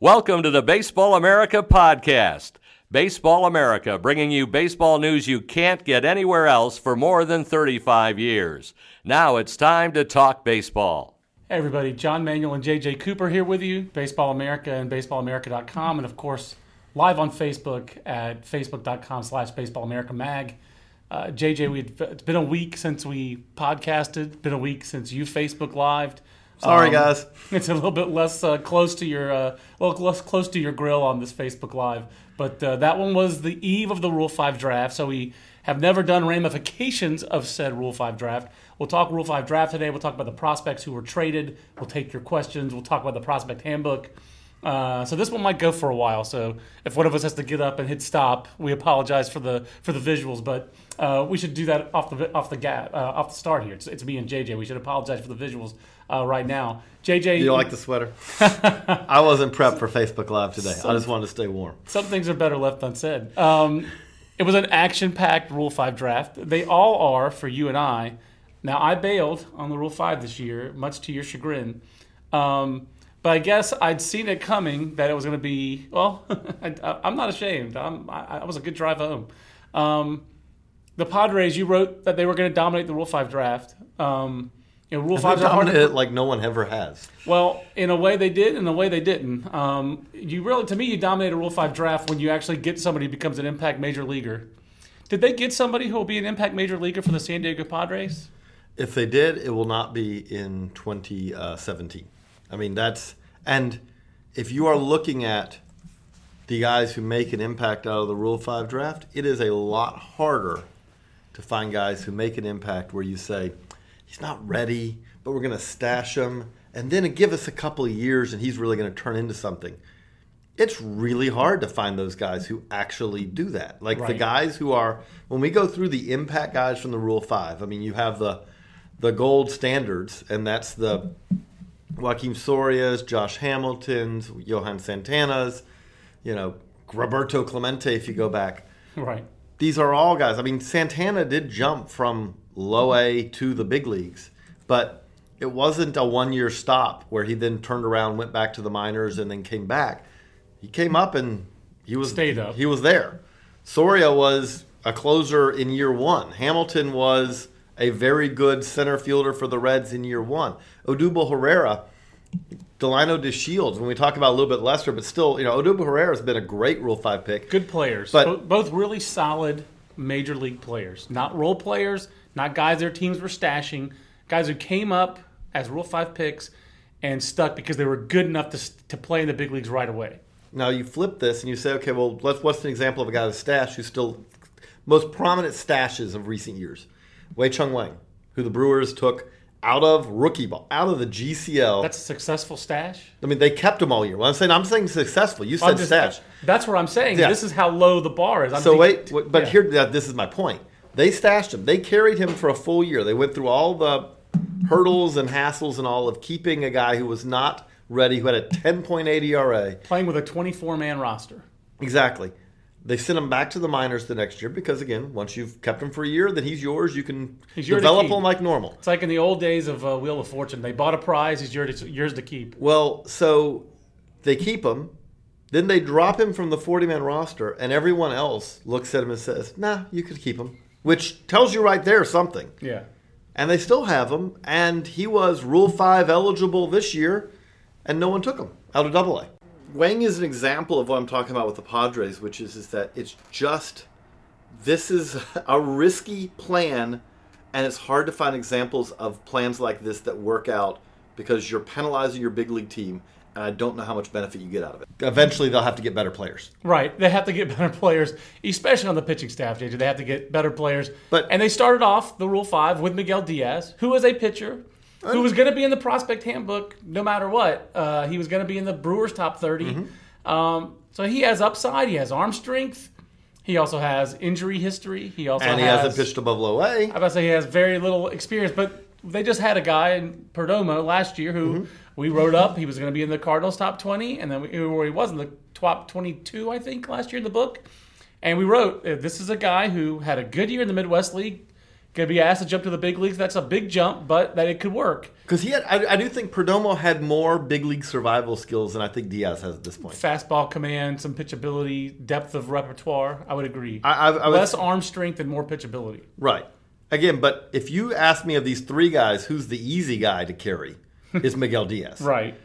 Welcome to the Baseball America podcast. Baseball America, bringing you baseball news you can't get anywhere else for more than 35 years. Now it's time to talk baseball. Hey everybody, John Manuel and JJ Cooper here with you, Baseball America and baseballamerica.com, and of course, live on Facebook at facebook.com slash baseballamerica Uh, JJ, it's been a week since we podcasted, been a week since you Facebook lived. Sorry, guys. It's a little bit less uh, close to your, uh, well, less close to your grill on this Facebook Live. But uh, that one was the eve of the Rule 5 draft, so we have never done ramifications of said Rule 5 draft. We'll talk Rule 5 draft today. We'll talk about the prospects who were traded. We'll take your questions. We'll talk about the prospect handbook. Uh, so this one might go for a while. So if one of us has to get up and hit stop, we apologize for the for the visuals, but uh, we should do that off the off the gap uh, off the start here. It's, it's me and JJ. We should apologize for the visuals uh, right now. JJ, Do you like the sweater? I wasn't prepped for Facebook Live today. I just wanted to stay warm. some things are better left unsaid. Um, it was an action-packed Rule Five draft. They all are for you and I. Now I bailed on the Rule Five this year, much to your chagrin. Um, but I guess I'd seen it coming that it was going to be. Well, I, am not ashamed. I'm, I, I was a good drive home. Um, the Padres, you wrote that they were going to dominate the Rule Five draft. Um, you know, Rule Five are hard. dominated it like no one ever has. Well, in a way they did, in a way they didn't. Um, you really, to me, you dominate a Rule Five draft when you actually get somebody who becomes an impact major leaguer. Did they get somebody who will be an impact major leaguer for the San Diego Padres? If they did, it will not be in 2017. I mean, that's and if you are looking at the guys who make an impact out of the Rule Five draft, it is a lot harder to find guys who make an impact where you say he's not ready, but we're going to stash him, and then give us a couple of years, and he's really going to turn into something. It's really hard to find those guys who actually do that. Like the guys who are when we go through the impact guys from the Rule Five. I mean, you have the the gold standards, and that's the Joakim Sorias, Josh Hamiltons, Johan Santana's, you know, Roberto Clemente. If you go back, Right. These are all guys. I mean, Santana did jump from low A to the big leagues, but it wasn't a one year stop where he then turned around, went back to the minors, and then came back. He came up and he was Stayed up. He was there. Soria was a closer in year one. Hamilton was a very good center fielder for the Reds in year one. Odubel Herrera, Delino De Shields. When we talk about a little bit lesser, but still, you know, Odubel Herrera has been a great Rule Five pick. Good players, But- Bo- both really solid major league players, not role players, not guys their teams were stashing, guys who came up as Rule Five picks and stuck because they were good enough to, to play in the big leagues right away. Now you flip this and you say, okay, well, let's, what's an example of a guy with stash who's still most prominent stashes of recent years? Wei Chung Wang, who the Brewers took out of rookie ball, out of the GCL. That's a successful stash. I mean, they kept him all year. Well, I'm saying I'm saying successful. You said just- stash. That's what I'm saying. Yeah. This is how low the bar is. I'm So thinking- wait, but yeah. here, this is my point. They stashed him. They carried him for a full year. They went through all the hurdles and hassles and all of keeping a guy who was not ready, who had a 10.8 ERA. playing with a 24 man roster. Exactly. They sent him back to the minors the next year because, again, once you've kept him for a year, then he's yours. You can develop him like normal. It's like in the old days of uh, Wheel of Fortune. They bought a prize. He's yours, yours to keep. Well, so they keep him. Then they drop him from the 40 man roster, and everyone else looks at him and says, nah, you could keep him, which tells you right there something. Yeah. And they still have him, and he was Rule 5 eligible this year, and no one took him out of Double A. Wang is an example of what I'm talking about with the Padres, which is, is that it's just this is a risky plan, and it's hard to find examples of plans like this that work out because you're penalizing your big league team, and I don't know how much benefit you get out of it. Eventually, they'll have to get better players. Right. They have to get better players, especially on the pitching staff, JJ. They have to get better players. But- and they started off the Rule 5 with Miguel Diaz, who is a pitcher, who was going to be in the prospect handbook no matter what. Uh, he was going to be in the Brewers top 30. Mm-hmm. Um, so he has upside. He has arm strength. He also has injury history. He also and he has, hasn't pitched above low A. I'm about to say he has very little experience, but they just had a guy in Perdomo last year who Mm-hmm. we wrote up. He was going to be in the Cardinals top 20, and then we, or he was in the top 22, I think, last year in the book. And we wrote, uh, this is a guy who had a good year in the Midwest League, to be asked to jump to the big leagues. That's a big jump, but that it could work. Because he had, I, I do think Perdomo had more big league survival skills than I think Diaz has at this point. Fastball command, some pitchability, depth of repertoire. I would agree. I, I, I Less arm strength and more pitchability. right. Again, but if you ask me of these three guys, who's the easy guy to carry? Is Miguel Diaz. Right.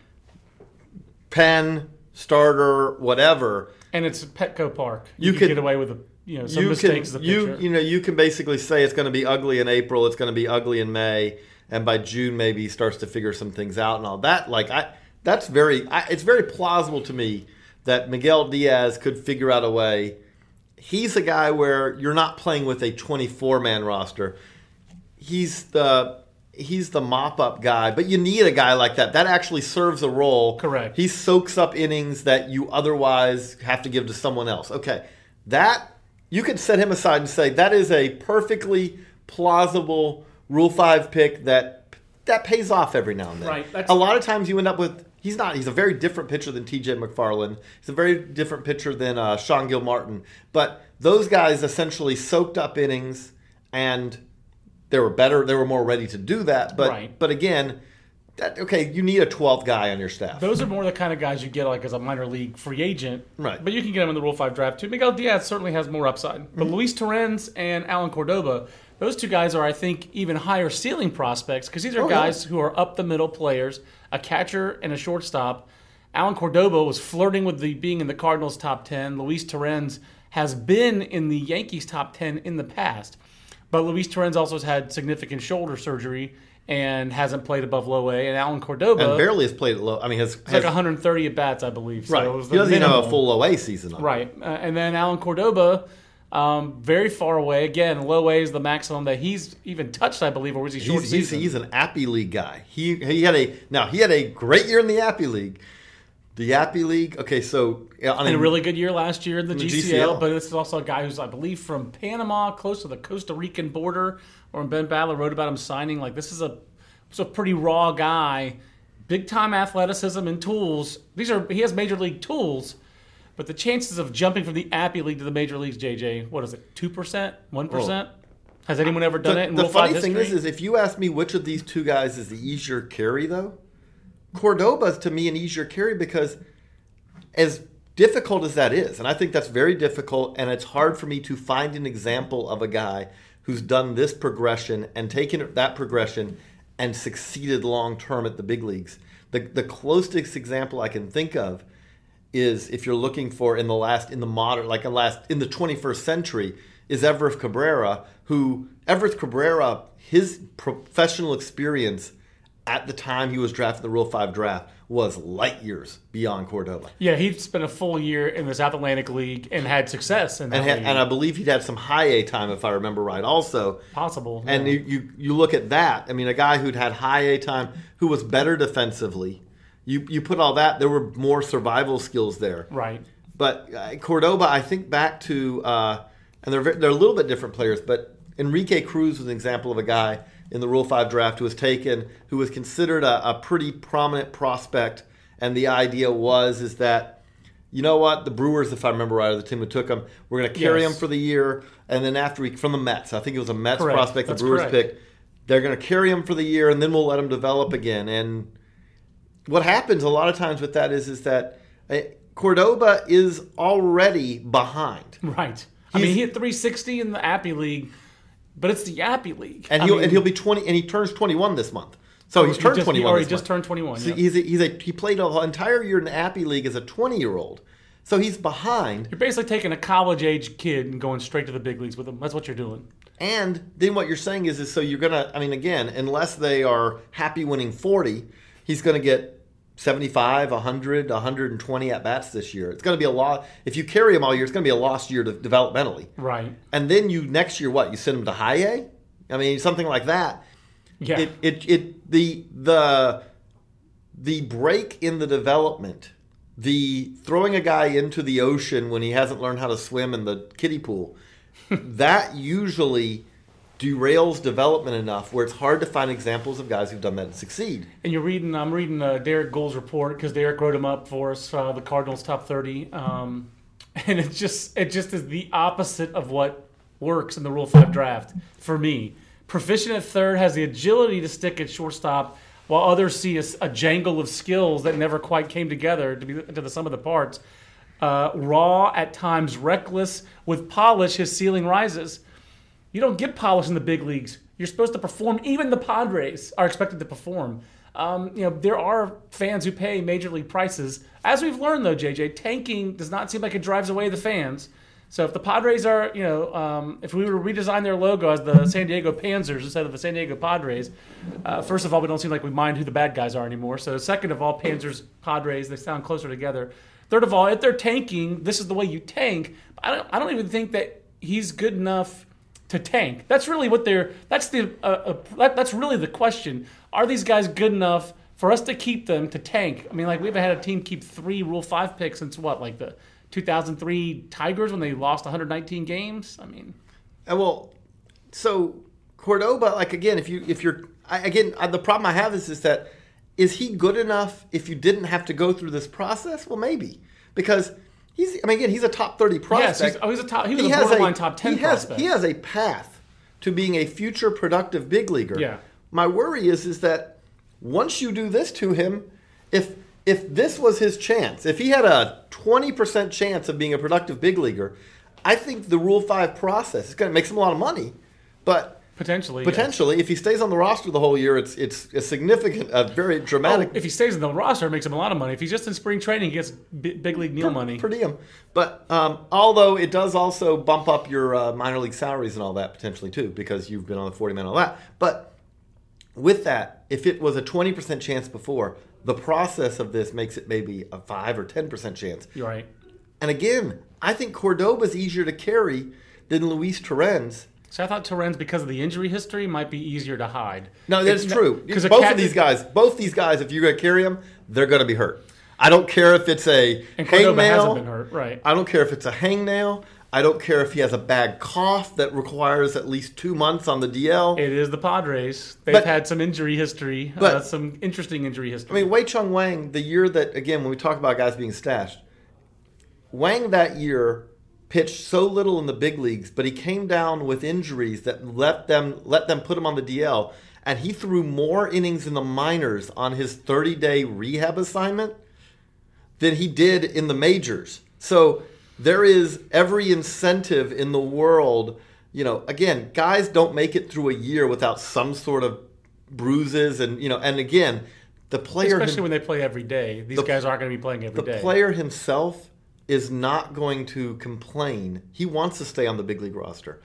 Pen, starter, whatever. And it's Petco Park. You You, can could- get away with you know some you mistakes can you you know you can basically say it's going to be ugly in April, it's going to be ugly in May, and by June maybe he starts to figure some things out and all that. Like I, that's very I, it's very plausible to me that Miguel Diaz could figure out a way. He's a guy where you're not playing with a 24 man roster. He's the he's the mop up guy, but you need a guy like that. That actually serves a role. Correct. He soaks up innings that you otherwise have to give to someone else. Okay. That you could set him aside and say that is a perfectly plausible Rule 5 pick that that pays off every now and then. Right, that's- A lot of times you end up with he's not he's a very different pitcher than TJ McFarland. He's a very different pitcher than uh, Sean Gilmartin. But those guys essentially soaked up innings and they were better they were more ready to do that. But Right. but again, that okay, you need a 12th guy on your staff. Those are more the kind of guys you get like as a minor league free agent. Right. But you can get them in the Rule 5 draft too. Miguel Diaz certainly has more upside. But Mm-hmm. Luis Torrens and Allen Cordoba, those two guys are, I think, even higher ceiling prospects because these are Oh, yeah. guys who are up the middle players, a catcher and a shortstop. Allen Cordoba was flirting with the being in the Cardinals top 10. Luis Torrens has been in the Yankees top 10 in the past. But Luis Torrens also has had significant shoulder surgery and hasn't played above low A. And Allen Cordoba and barely has played at low. I mean, has, has like 130 at bats, I believe. So right. it was he doesn't even have a full low A season. On. Right, uh, and then Allen Cordoba, um, very far away. Again, low A is the maximum that he's even touched, I believe, or was he short He's, he's, season? he's an Appy League guy. He he had a now he had a great year in the Appy League. The Appy League. Okay, so yeah, I mean, a really good year last year in the the GCL, GCL. but this is also a guy who's, I believe, from Panama, close to the Costa Rican border. Or Ben Badler wrote about him signing. Like this is a, it's a pretty raw guy, big time athleticism and tools. These are he has major league tools, but the chances of jumping from the Appy League to the major leagues, JJ, what is it, two percent, one percent? Has anyone ever done the, it in the funny thing is, is if you ask me which of these two guys is the easier carry, though, Cordoba's to me an easier carry because as difficult as that is, and I think that's very difficult, and it's hard for me to find an example of a guy who's done this progression and taken that progression and succeeded long term at the big leagues. The the closest example I can think of is if you're looking for in the last in the modern like in last in the 21st century is Everth Cabrera who Everth Cabrera his professional experience at the time he was drafted the Rule 5 draft was light years beyond Cordoba. Yeah, he'd spent a full year in the South Atlantic League and had success in that And, had, and I believe he'd had some high A time if I remember right also. Possible. And yeah. you, you you look at that. I mean, a guy who'd had high A time, who was better defensively. You you put all that. There were more survival skills there. right. But uh, Cordoba, I think back to, uh, and they're they're a little bit different players. But Enrique Cruz was an example of a guy in the Rule Five draft who was taken, who was considered a, a pretty prominent prospect. And the idea was is that, you know what, the Brewers, if I remember right, are the team who took him. We're going to carry Yes. him for the year, and then after he from the Mets, I think it was a Mets Correct. prospect the That's Brewers correct. picked. They're going to carry him for the year, and then we'll let him develop again. And what happens a lot of times with that is is that uh, Cordoba is already behind, Right. I mean, he hit 360 in the Appy League, but it's the Appy League. and I he'll mean, and he'll be twenty, and he turns twenty one this month. So oh, he's he turned just- twenty one. Or he just turned 21. So yeah. he's a, he's a he played an entire year in the Appy League as a twenty year old. So he's behind. You're basically taking a college age kid and going straight to the big leagues with him. That's what you're doing. And then what you're saying is, is so you're gonna. I mean, again, unless they are happy winning 40, he's gonna get 75, 100, 120 at bats this year. It's gonna be a lot. If you carry him all year, it's gonna be a lost year to, developmentally. Right. And then you next year, what you send him to high A? I mean, something like that. Yeah. It it it the the the break in the development the throwing a guy into the ocean when he hasn't learned how to swim in the kiddie pool, that usually derails development enough where it's hard to find examples of guys who've done that and succeed. And you're reading. I'm reading uh, Derrick Goold's report because Derek wrote him up for us. Uh, the Cardinals top thirty, um, and it just it just is the opposite of what works in the Rule Five draft for me. Proficient at third has the agility to stick at shortstop, while others see a, a jangle of skills that never quite came together to be to the sum of the parts. Uh, raw at times, reckless with polish, his ceiling rises. You don't get polish in the big leagues. You're supposed to perform. Even the Padres are expected to perform. Um, you know, there are fans who pay major league prices. As we've learned, though, JJ, tanking does not seem like it drives away the fans. So if the Padres are, you know, um, if we were to redesign their logo as the San Diego Panzers instead of the San Diego Padres, uh, first of all, we don't seem like we mind who the bad guys are anymore. So second of all, Panzers, Padres, they sound closer together. Third of all, if they're tanking, this is the way you tank. I don't, I don't even think that he's good enough to tank. That's really what they're. That's the. Uh, uh, that, that's really the question. Are these guys good enough for us to keep them to tank? I mean, like we haven't had a team keep three Rule Five picks since what, like the 2003 Tigers when they lost 119 games. I mean, And well, so Cordoba, like again, if you if you're I, again, I, the problem I have is is that is he good enough if you didn't have to go through this process? Well, maybe because he's. I mean, again, he's a top thirty prospect. yes, he's, oh, he's a top. He was He a has borderline top 10 he has, prospect. He has a path to being a future productive big leaguer. Yeah. My worry is is that once you do this to him, if if this was his chance, if he had a twenty percent chance of being a productive big leaguer, I think the Rule Five process is going to make him a lot of money, but. Potentially. yes. Potentially, if he stays on the roster the whole year, it's it's a significant, a very Oh, dramatic if he stays in the roster, it makes him a lot of money. If he's just in spring training, he gets bi- big league meal money. per diem. But um, although it does also bump up your uh, minor league salaries and all that potentially too, because you've been on the forty man and all that. But with that, if it was a twenty percent chance before, the process of this makes it maybe a five or ten percent chance. You're right. And again, I think Cordoba's easier to carry than Luis Torrens. So I thought Torrens, because of the injury history, might be easier to hide. No, that's It's- true. 'cause a both cat- of these guys, both these guys, if you're going to carry them, they're going to be hurt. I don't care if it's a hangnail. hasn't been hurt, right? I don't care if it's a hangnail. I don't care if he has a bad cough that requires at least two months on the DL. It is the Padres. They've But- had some injury history, but- uh, some interesting injury history. I mean, Wei Chung Wang, the year that again, when we talk about guys being stashed, Wang that year pitched so little in the big leagues, but he came down with injuries that let them let them put him on the DL, and he threw more innings in the minors on his 30 day rehab assignment than he did in the majors. So there is every incentive in the world. You know, again, guys don't make it through a year without some sort of bruises, and you know, and again, the player Especially him- when they play every day. These The- guys aren't going to be playing every the day. player himself is not going to complain. He wants to stay on the big league roster.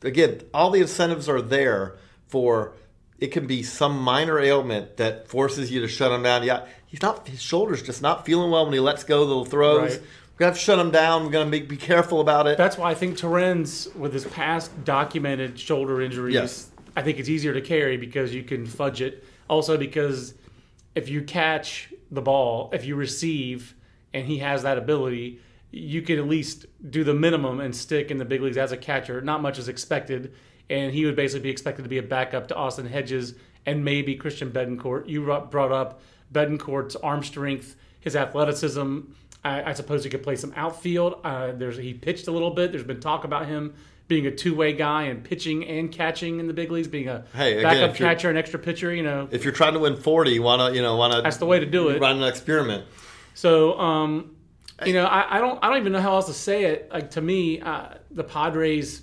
Again, all the incentives are there for it can be some minor ailment that forces you to shut him down. Yeah, he's not his shoulders just not feeling well when he lets go of the throws. Right. We're gonna have to shut him down. We're gonna be, be careful about it. That's why I think Torrens, with his past documented shoulder injuries, Yes. I think it's easier to carry because you can fudge it. Also, because if you catch the ball, if you receive, and he has that ability, you could at least do the minimum and stick in the big leagues as a catcher. Not much is expected, and he would basically be expected to be a backup to Austin Hedges and maybe Christian Bethancourt. You brought up Bethancourt's arm strength, his athleticism. I, I suppose he could play some outfield. Uh, there's he pitched a little bit. There's been talk about him being a two-way guy and pitching and catching in the big leagues, being a Hey, backup catcher and extra pitcher. You know, if you're trying to win forty, you wanna you know wanna That's the way to do it. Run an experiment. So, um, you know, I, I don't, I don't even know how else to say it. Like to me, uh, the Padres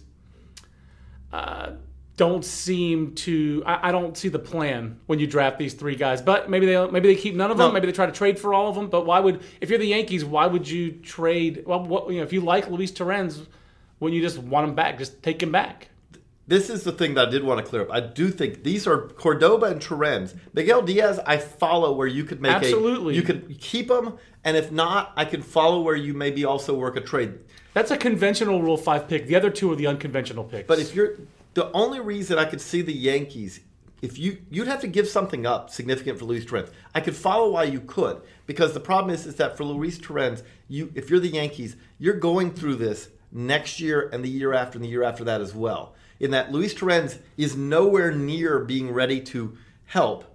uh, don't seem to. I, I don't see the plan when you draft these three guys. But maybe they, maybe they keep none of them. No. Maybe they try to trade for all of them. But why would, if you're the Yankees, why would you trade? Well, what, you know, if you like Luis Torrens, wouldn't you just want him back? Just take him back. This is the thing that I did want to clear up. I do think these are Cordoba and Torrens. Miguel Diaz, I follow where you could make Absolutely. a you could keep them, and if not, I can follow where you maybe also work a trade. That's a conventional Rule Five pick. The other two are the unconventional picks. But if you're the only reason I could see the Yankees if you you'd have to give something up significant for Luis Torrens. I could follow why you could because the problem is is that for Luis Torrens, you if you're the Yankees, you're going through this next year and the year after and the year after that as well. In that Luis Torrens is nowhere near being ready to help,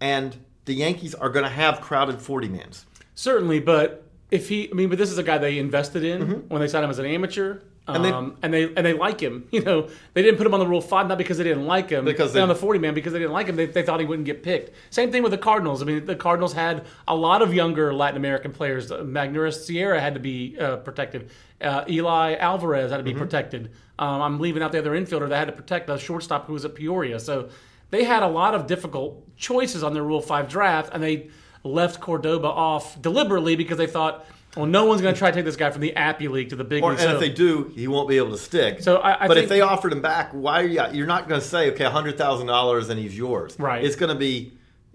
and the Yankees are going to have crowded 40 mans. Certainly, but if he, I mean, but this is a guy they invested in when they signed him as an amateur. Mm-hmm. And they- um, and they and they like him. You know, they didn't put him on the Rule Five not because they didn't like him, Because they, on the forty man because they didn't like him. They, they thought he wouldn't get picked. Same thing with the Cardinals. I mean, the Cardinals had a lot of younger Latin American players. Magneuris Sierra had to be uh, protected. Uh, Eli Alvarez had to Mm-hmm. be protected. Um, I'm leaving out the other infielder that had to protect the shortstop who was at Peoria. So they had a lot of difficult choices on their Rule Five draft, and they left Cordoba off deliberately because they thought, well, no one's going to try to take this guy from the Appy League to the big Or, league. and So- if they do, he won't be able to stick. So I- I but think- if they offered him back, why? Are you, you're not going to say, okay, hundred thousand dollars and he's yours. Right. It's going to be.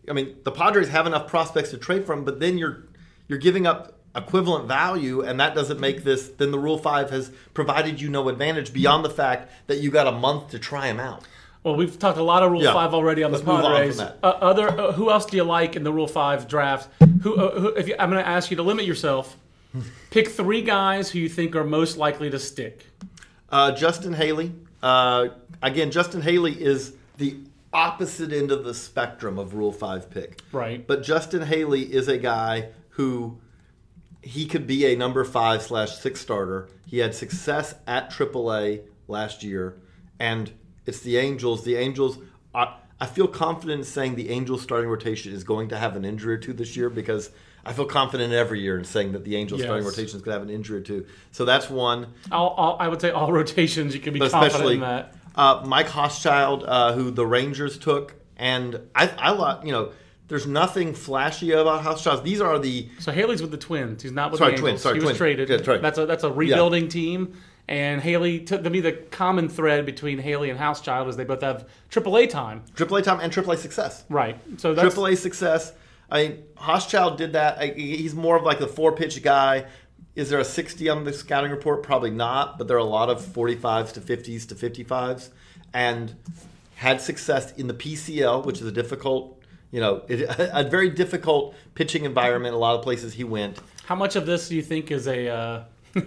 I mean, the Padres have enough prospects to trade from, but then you're you're giving up equivalent value, and that doesn't make this. Then the Rule Five has provided you no advantage beyond the fact that you got a month to try them out. Well, we've talked a lot of Rule Yeah. Five already on Let's the on Padres. that. Uh, other, uh, who else do you like in the Rule Five draft? Who, uh, who if you, I'm going to ask you to limit yourself. Pick three guys who you think are most likely to stick. Uh, Justin Haley. Uh, again, Justin Haley is the opposite end of the spectrum of Rule 5 pick. Right. But Justin Haley is a guy who he could be a number five slash six starter. He had success at AAA last year, and it's the Angels. The Angels. I, I feel confident in saying the Angels starting rotation is going to have an injury or two this year because I feel confident every year in saying that the Angels starting rotation is going to have an injury or two. So that's one. All, all, I would say all rotations. You can be confident especially in that. uh, Mike Hauschild, uh, who the Rangers took, and I, I lot, you know, there's nothing flashy about Hauschild. These are the So Haley's with the Twins. He's not with Sorry, the Twins. Angels. Sorry, he was Twins. traded. Yeah, sorry. That's a that's a rebuilding team. And Haley, to, to me, the common thread between Haley and Hauschild is they both have AAA time. AAA time and AAA success. Right. So that's AAA success. I mean, Hauschild did that. I, he's more of like the four pitch guy. Is there a 60 on the scouting report? Probably not, but there are a lot of 45s to 50s to 55s, and had success in the PCL, which is a difficult, you know, it, a very difficult pitching environment. A lot of places he went. How much of this do you think is a uh,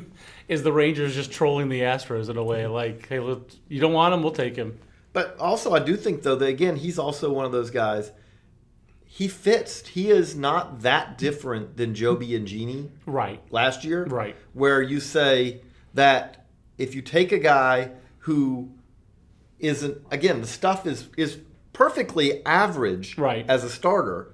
is the Rangers just trolling the Astros in a way? Like, hey, look, you don't want him, we'll take him. But also, I do think though that again, he's also one of those guys. He fits. He is not that different than Joe Biagini Right. last year, Right. Where you say that if you take a guy who isn't again, the stuff is is perfectly average, Right. as a starter.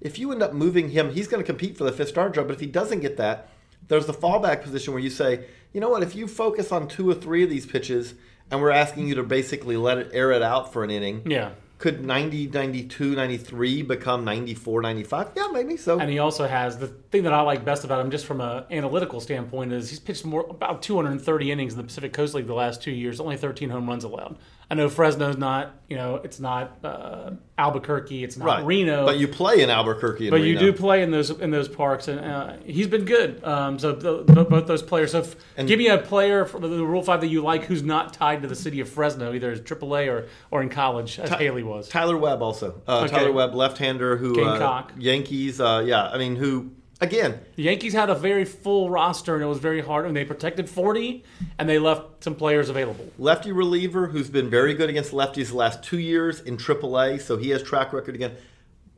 If you end up moving him, he's going to compete for the fifth starter job. But if he doesn't get that, there's the fallback position where you say, you know what, if you focus on two or three of these pitches, and we're asking you to basically let it air it out for an inning, Yeah. could 90, 92, 93 become 94, 95? Yeah, maybe so. And he also has the thing that I like best about him, just from an analytical standpoint, is he's pitched more about 230 innings in the Pacific Coast League the last two years. Only 13 home runs allowed. I know Fresno's not, you know, it's not uh, Albuquerque, it's not right. Reno, But you play in Albuquerque and but you do play in those in those parks, and uh, he's been good. Um, so th- th- both those players. So if, And- give me a player for the, the Rule Five that you like, who's not tied to the city of Fresno, either as AAA or or in college, as Haley was. Tyler Webb also. Uh, Okay. Tyler Webb, left-hander who uh, Yankees. Uh, yeah, I mean, who again? The Yankees had a very full roster, and it was very hard. And they protected 40, and they left some players available. Lefty reliever who's been very good against lefties the last two years in AAA, so he has track record again.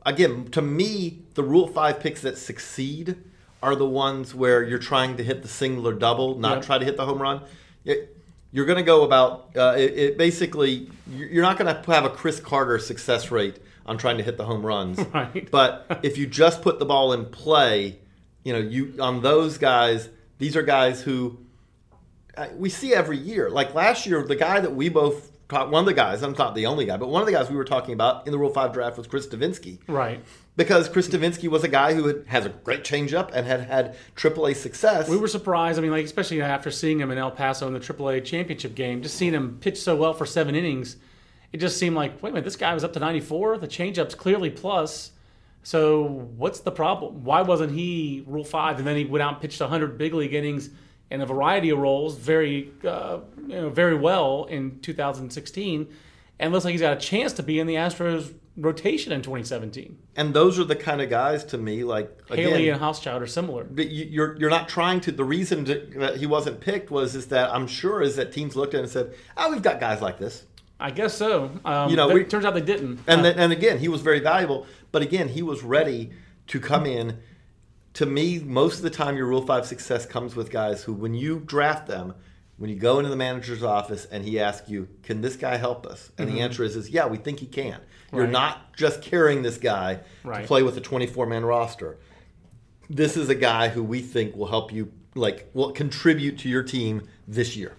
Again, to me, the Rule Five picks that succeed are the ones where you're trying to hit the single or double, not Yep. try to hit the home run. It- you're going to go about uh, it, it. Basically, you're you're not going to have a Chris Carter success rate on trying to hit the home runs. Right. But if you just put the ball in play, you know, you on those guys. These are guys who uh, we see every year. Like last year, the guy that we both caught, one of the guys, I'm not the only guy, but one of the guys we were talking about in the Rule 5 draft was Chris Devenski. Right. Because Chris Devenski was a guy who had, has a great changeup and had had AAA success. We were surprised. I mean, like especially after seeing him in El Paso in the AAA championship game, just seeing him pitch so well for seven innings, it just seemed like, wait a minute, this guy was up to 94. The changeup's clearly plus. So what's the problem? Why wasn't he Rule Five? And then he went out and pitched 100 big league innings in a variety of roles, very, uh, you know, very well in 2016. and looks like he's got a chance to be in the Astros rotation in 2017. And those are the kind of guys to me, like again, Haley and Hauschild are similar. you're you're not trying to. The reason that he wasn't picked was is that I'm sure is that teams looked at and said, "Oh, we've got guys like this." I guess so. Um, You know, we- it turns out they didn't. And Uh, then, and again, he was very valuable. But again, he was ready to come in. To me, most of the time, your Rule Five success comes with guys who, when you draft them, when you go into the manager's office and he asks you, "Can this guy help us?" and the answer is, "Is yeah, we think he can." You're Mm-hmm. Right. not just carrying this guy Right. to play with a 24 man roster. This is a guy who we think will help you, like, will contribute to your team this year.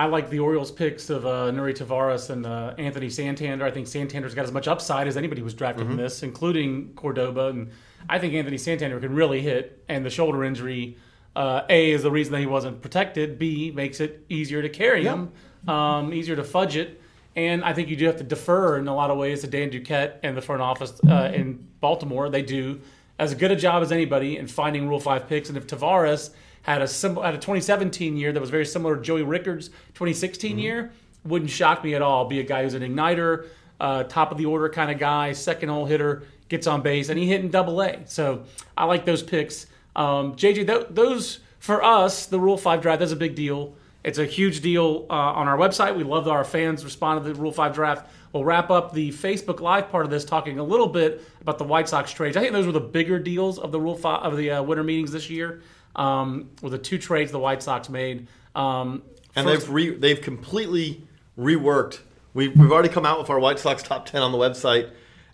I like the Orioles picks of uh, Nuri Tavarez and uh, Anthony Santander. I think Santander's got as much upside as anybody was drafted Mm-hmm. in this, including Cordoba. And I think Anthony Santander can really hit. And the shoulder injury, uh, A, is the reason that he wasn't protected. B, makes it easier to carry him, um, easier to fudge it. And I think you do have to defer in a lot of ways to Dan Duquette and the front office uh, in Baltimore. They do as good a job as anybody in finding Rule 5 picks. And if Tavarez had a sim- had a 2017 year that was very similar to Joey Rickard's 2016 year, wouldn't shock me at all. Be a guy who's an igniter, uh, top of the order kind of guy, second hole hitter, gets on base, and he hit in double A. So I like those picks. Um, JJ, th- those for us, the Rule 5 draft, that's a big deal. It's a huge deal uh, on our website. We love that our fans respond to the Rule 5 draft. We'll wrap up the Facebook Live part of this talking a little bit about the White Sox trades. I think those were the bigger deals of the Rule 5 of the uh, winter meetings this year. Um, with the two trades the White Sox made. Um, And first- they've re, they've completely reworked. We've, we've already come out with our White Sox top ten on the website,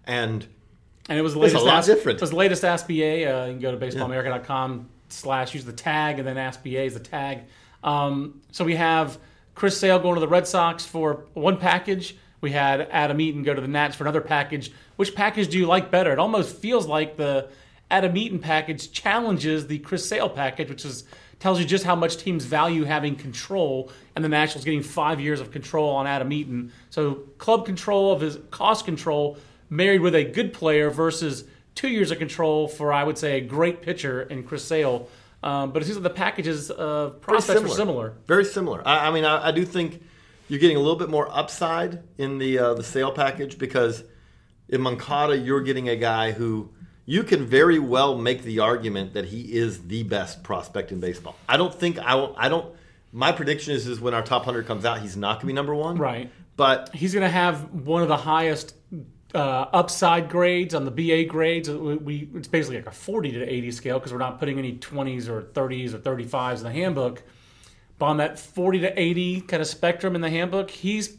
and And it was the It's a lot Ask- different. It was the latest Ask BA. Uh, you can go to baseballamerica.com slash use the tag and then Ask BA is the tag. Um, so we have Chris Sale going to the Red Sox for one package. We had Adam Eaton go to the Nats for another package. Which package do you like better? It almost feels like the Adam Eaton package challenges the Chris Sale package, which is tells you just how much teams value having control, and the Nationals getting five years of control on Adam Eaton. So club control of his cost control married with a good player versus two years of control for I would say a great pitcher in Chris Sale. Um, but it seems like the packages uh, very prospects were similar. Very similar. I, I mean, I, I do think you're getting a little bit more upside in the uh, the sale package because in Moncada you're getting a guy who you can very well make the argument that he is the best prospect in baseball. I don't think I won't, I don't. My prediction is is when our top hundred comes out, he's not going to be number one. Right. But He's going to have one of the highest uh, upside grades on the BA grades. We, we it's basically like a 40 to 80 scale because we're not putting any 20s or 30s or 35s in the handbook. But on that 40 to 80 kind of spectrum in the handbook, he's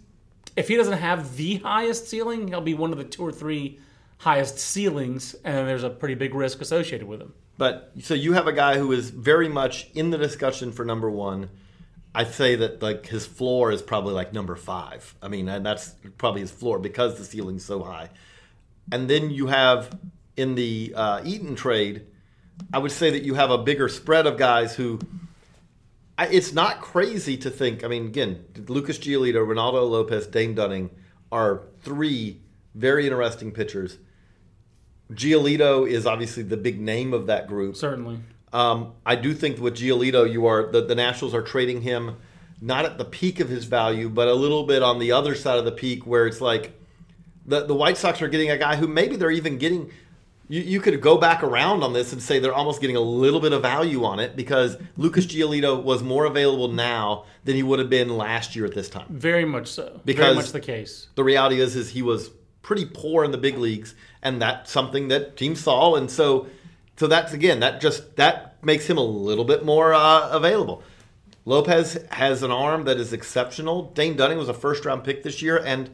if he doesn't have the highest ceiling, he'll be one of the two or three highest ceilings, and there's a pretty big risk associated with them. But so you have a guy who is very much in the discussion for number one. I'd say that like his floor is probably like number five. I mean, and that's probably his floor because the ceiling's so high. And then you have in the uh, Eaton trade, I would say that you have a bigger spread of guys who. I, it's not crazy to think. I mean, again, Lucas Giolito, Reynaldo Lopez, Dane Dunning are three very interesting pitchers. Giolito is obviously the big name of that group. Certainly. Um, I do think with Giolito, you are the, the Nationals are trading him not at the peak of his value, but a little bit on the other side of the peak, where it's like the the White Sox are getting a guy who maybe they're even getting. You, you could go back around on this and say they're almost getting a little bit of value on it because Lucas Giolito was more available now than he would have been last year at this time. Very much so. Very Because- much the case. The reality is, is he was pretty poor in the big leagues, and that's something that teams saw, and so, so that's again that just that makes him a little bit more uh, available. Lopez has an arm that is exceptional. Dane Dunning was a first round pick this year, and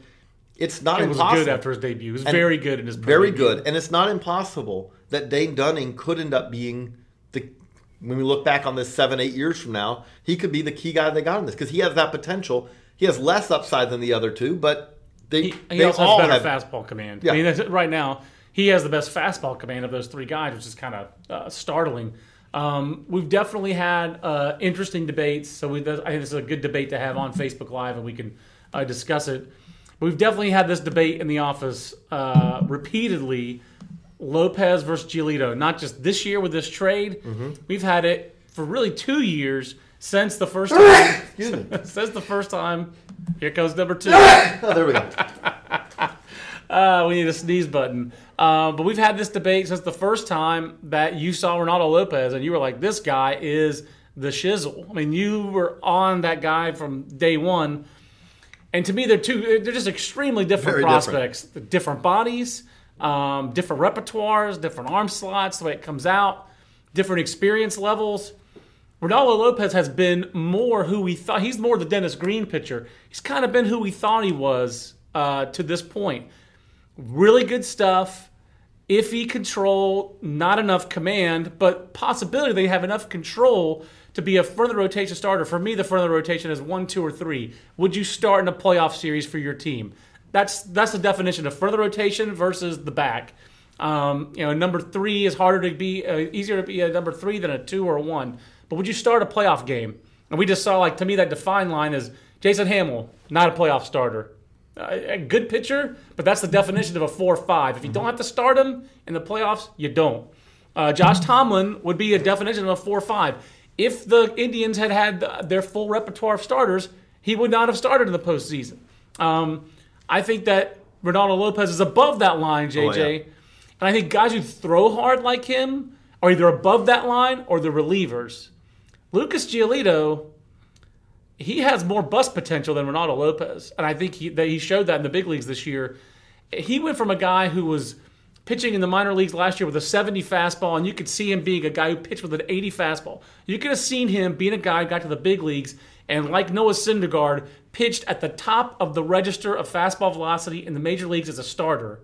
it's not It was good after his debut. He was And very good in his very debut. good, and it's not impossible that Dane Dunning could end up being the. When we look back on this seven, eight years from now, he could be the key guy they got in this because he has that potential. He has less upside than the other two, but they, He, he they also has better have. fastball command. Yeah. I mean, right now he has the best fastball command of those three guys, which is kind of uh, startling. Um, we've definitely had uh, interesting debates, so we, I think this is a good debate to have on Facebook Live, and we can uh, discuss it. We've definitely had this debate in the office uh, repeatedly. Lopez versus Giolito, not just this year with this trade. Mm-hmm. We've had it for really two years since the first time. Since the first time Here comes number two. Oh, there we go. Uh, we need a sneeze button. Uh, but we've had this debate since the first time that you saw Reynaldo Lopez, and you were like, "This guy is the shizzle." I mean, you were on that guy from day one. And to me, they're two. They're just extremely different Very prospects. Different, different bodies, um, different repertoires, different arm slots, the way it comes out, different experience levels. Reynaldo Lopez has been more who we thought. He's more the Dennis Green pitcher. He's kind of been who we thought he was uh, to this point. Really good stuff. Iffy control, not enough command, but possibility they have enough control to be a further rotation starter. For me, the further rotation is one, two, or three. Would you start in a playoff series for your team? That's that's the definition of further rotation versus the back. Um, you know, number three is harder to be, uh, easier to be a number three than a two or a one. But would you start a playoff game? And we just saw, like, to me, that defined line is Jason Hammel, not a playoff starter. Uh, a good pitcher, but that's the definition of a four or five. If you don't have to start him in the playoffs, you don't. Uh, Josh Tomlin would be a definition of a four or five. If the Indians had had their full repertoire of starters, he would not have started in the postseason. Um, I think that Reynaldo Lopez is above that line, JJ. Oh, yeah. And I think guys who throw hard like him are either above that line or the relievers. Lucas Giolito, he has more bust potential than Reynaldo Lopez, and I think he, that he showed that in the big leagues this year. He went from a guy who was pitching in the minor leagues last year with a 70 fastball, and you could see him being a guy who pitched with an 80 fastball. You could have seen him being a guy who got to the big leagues and, like Noah Syndergaard, pitched at the top of the register of fastball velocity in the major leagues as a starter.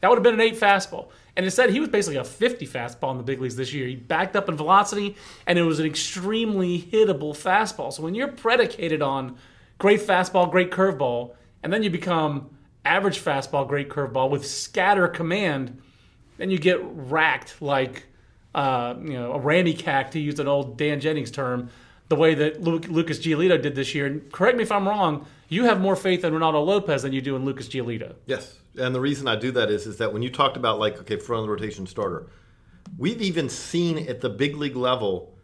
That would have been an eight fastball. And instead, he was basically a 50 fastball in the big leagues this year. He backed up in velocity, and it was an extremely hittable fastball. So when you're predicated on great fastball, great curveball, and then you become average fastball, great curveball with scatter command, then you get racked like uh, you know a Randy cack to use an old Dan Jennings term, the way that Lu- Lucas Giolito did this year. And correct me if I'm wrong. You have more faith in Reynaldo Lopez than you do in Lucas Giolito. Yes, and the reason I do that is is that when you talked about like okay, front of the rotation starter, we've even seen at the big league level,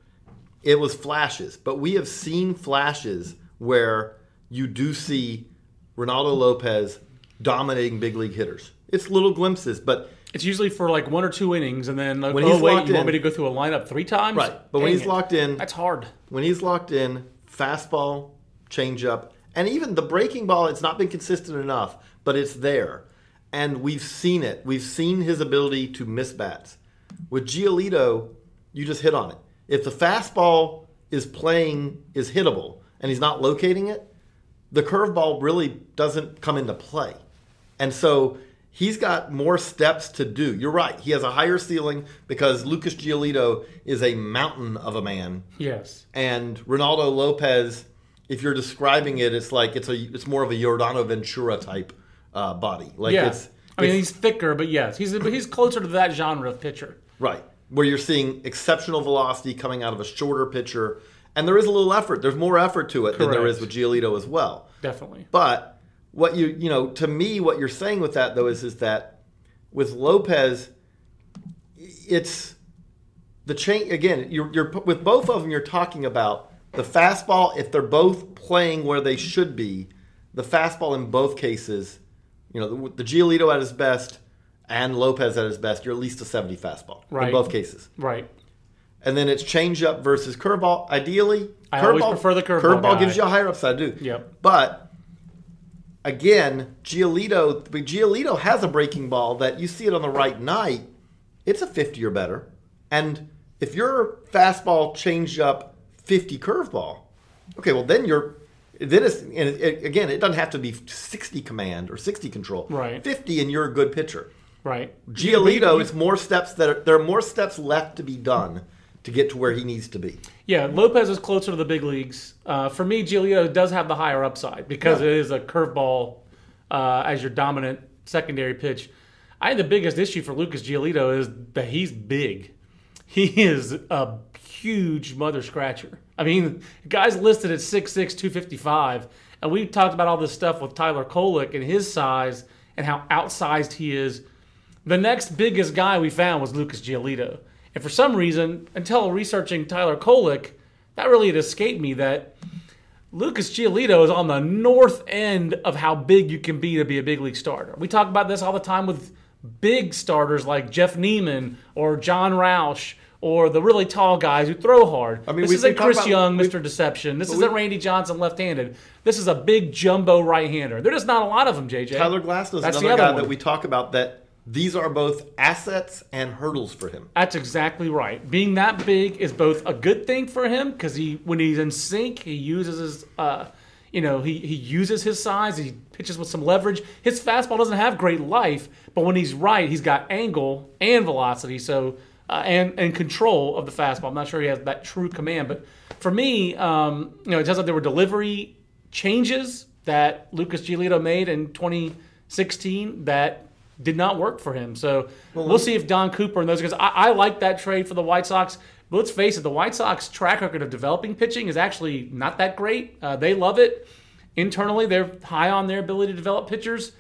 it was flashes, but we have seen flashes where you do see Reynaldo Lopez dominating big league hitters. It's little glimpses, but It's usually for like one or two innings, and then like, When oh he's wait, you want me to go through a lineup three times? Right, but when he's it. locked in- that's hard. when he's locked in, fastball, changeup, and even the breaking ball, it's not been consistent enough, but it's there. And we've seen it. We've seen his ability to miss bats. With Giolito, you just hit on it. If the fastball is playing, is hittable, and he's not locating it, the curveball really doesn't come into play. And so he's got more steps to do. You're right. He has a higher ceiling because Lucas Giolito is a mountain of a man Yes. and Reynaldo Lopez, if you're describing it, it's like it's a it's more of a Yordano Ventura type uh, body. Like Yeah. it's, I mean, it's- he's thicker, but yes, he's he's closer to that genre of pitcher. right where you're seeing exceptional velocity coming out of a shorter pitcher, and there is a little effort. There's more effort to it than there is with Giolito as well. Definitely. But what you you know to me, what you're saying with that though is is that with Lopez, it's the change again. You're, you're with both of them. You're talking about the fastball. If they're both playing where they should be, the fastball in both cases, you know, the, the Giolito at his best and Lopez at his best, you're at least a 70 fastball Right. in both cases. Right. And then it's changeup versus curveball. Ideally, I curveball, always prefer the curveball Curveball guy. gives you a higher upside, too. Yep. But again, Giolito, Giolito has a breaking ball that you see it on the right night, it's a 50 or better. And if your fastball changed up 50 curveball, okay, well then you're then it's and it, again, it doesn't have to be 60 command or 60 control. Right. 50 and you're a good pitcher. Right. Giolito, it's more steps that are, there are more steps left to be done to get to where he needs to be. Yeah, Lopez is closer to the big leagues. Uh, for me, Giolito does have the higher upside because Yeah. it is a curveball uh, as your dominant secondary pitch. I think the biggest issue for Lucas Giolito is that he's big. He is a huge mother scratcher. I mean, guy's listed at 6'6", 255, and we talked about all this stuff with Tyler Kolek and his size and how outsized he is. The next biggest guy we found was Lucas Giolito. And for some reason, until researching Tyler Kolek, that really had escaped me that Lucas Giolito is on the north end of how big you can be to be a big league starter. We talk about this all the time with big starters like Jeff Niemann or Jon Rauch or the really tall guys who throw hard. I mean, this isn't Chris about- Young, Mr. Deception. This isn't we- Randy Johnson left-handed. This is a big jumbo right-hander. There's just not a lot of them, JJ. Tyler Glass is That's another the other guy one. that we talk about that these are both assets and hurdles for him. That's exactly right. Being that big is both a good thing for him because he, when he's in sync, he uses his, uh, you know, he, he uses his size. He pitches with some leverage. His fastball doesn't have great life, but when he's right, he's got angle and velocity. So uh, and and control of the fastball. I'm not sure he has that true command, but for me, um, you know, it turns out there were delivery changes that Lucas Giolito made in 2016 that did not work for him. So we'll see if Don Cooper and those guys. I, I like that trade for the White Sox. But let's face it, the White Sox track record of developing pitching is actually not that great. Uh, they love it. Internally, they're high on their ability to develop pitchers.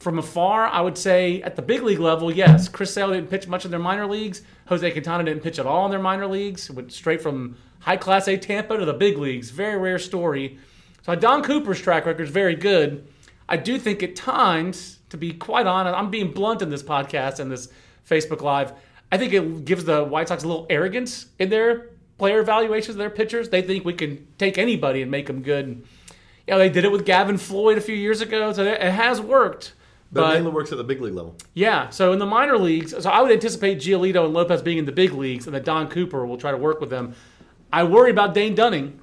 From afar, I would say at the big league level, yes, Chris Sale didn't pitch much in their minor leagues. Jose Quintana didn't pitch at all in their minor leagues. Went straight from high class A Tampa to the big leagues. Very rare story. So Don Cooper's track record is very good. I do think at times, to be quite honest, I'm being blunt in this podcast and this Facebook Live. I think it gives the White Sox a little arrogance in their player evaluations of their pitchers. They think we can take anybody and make them good. You know, they did it with Gavin Floyd a few years ago, so it has worked. But, But, mainly works at the big league level. yeah, so in the minor leagues, so I would anticipate Giolito and Lopez being in the big leagues, and that Don Cooper will try to work with them. I worry about Dane Dunning.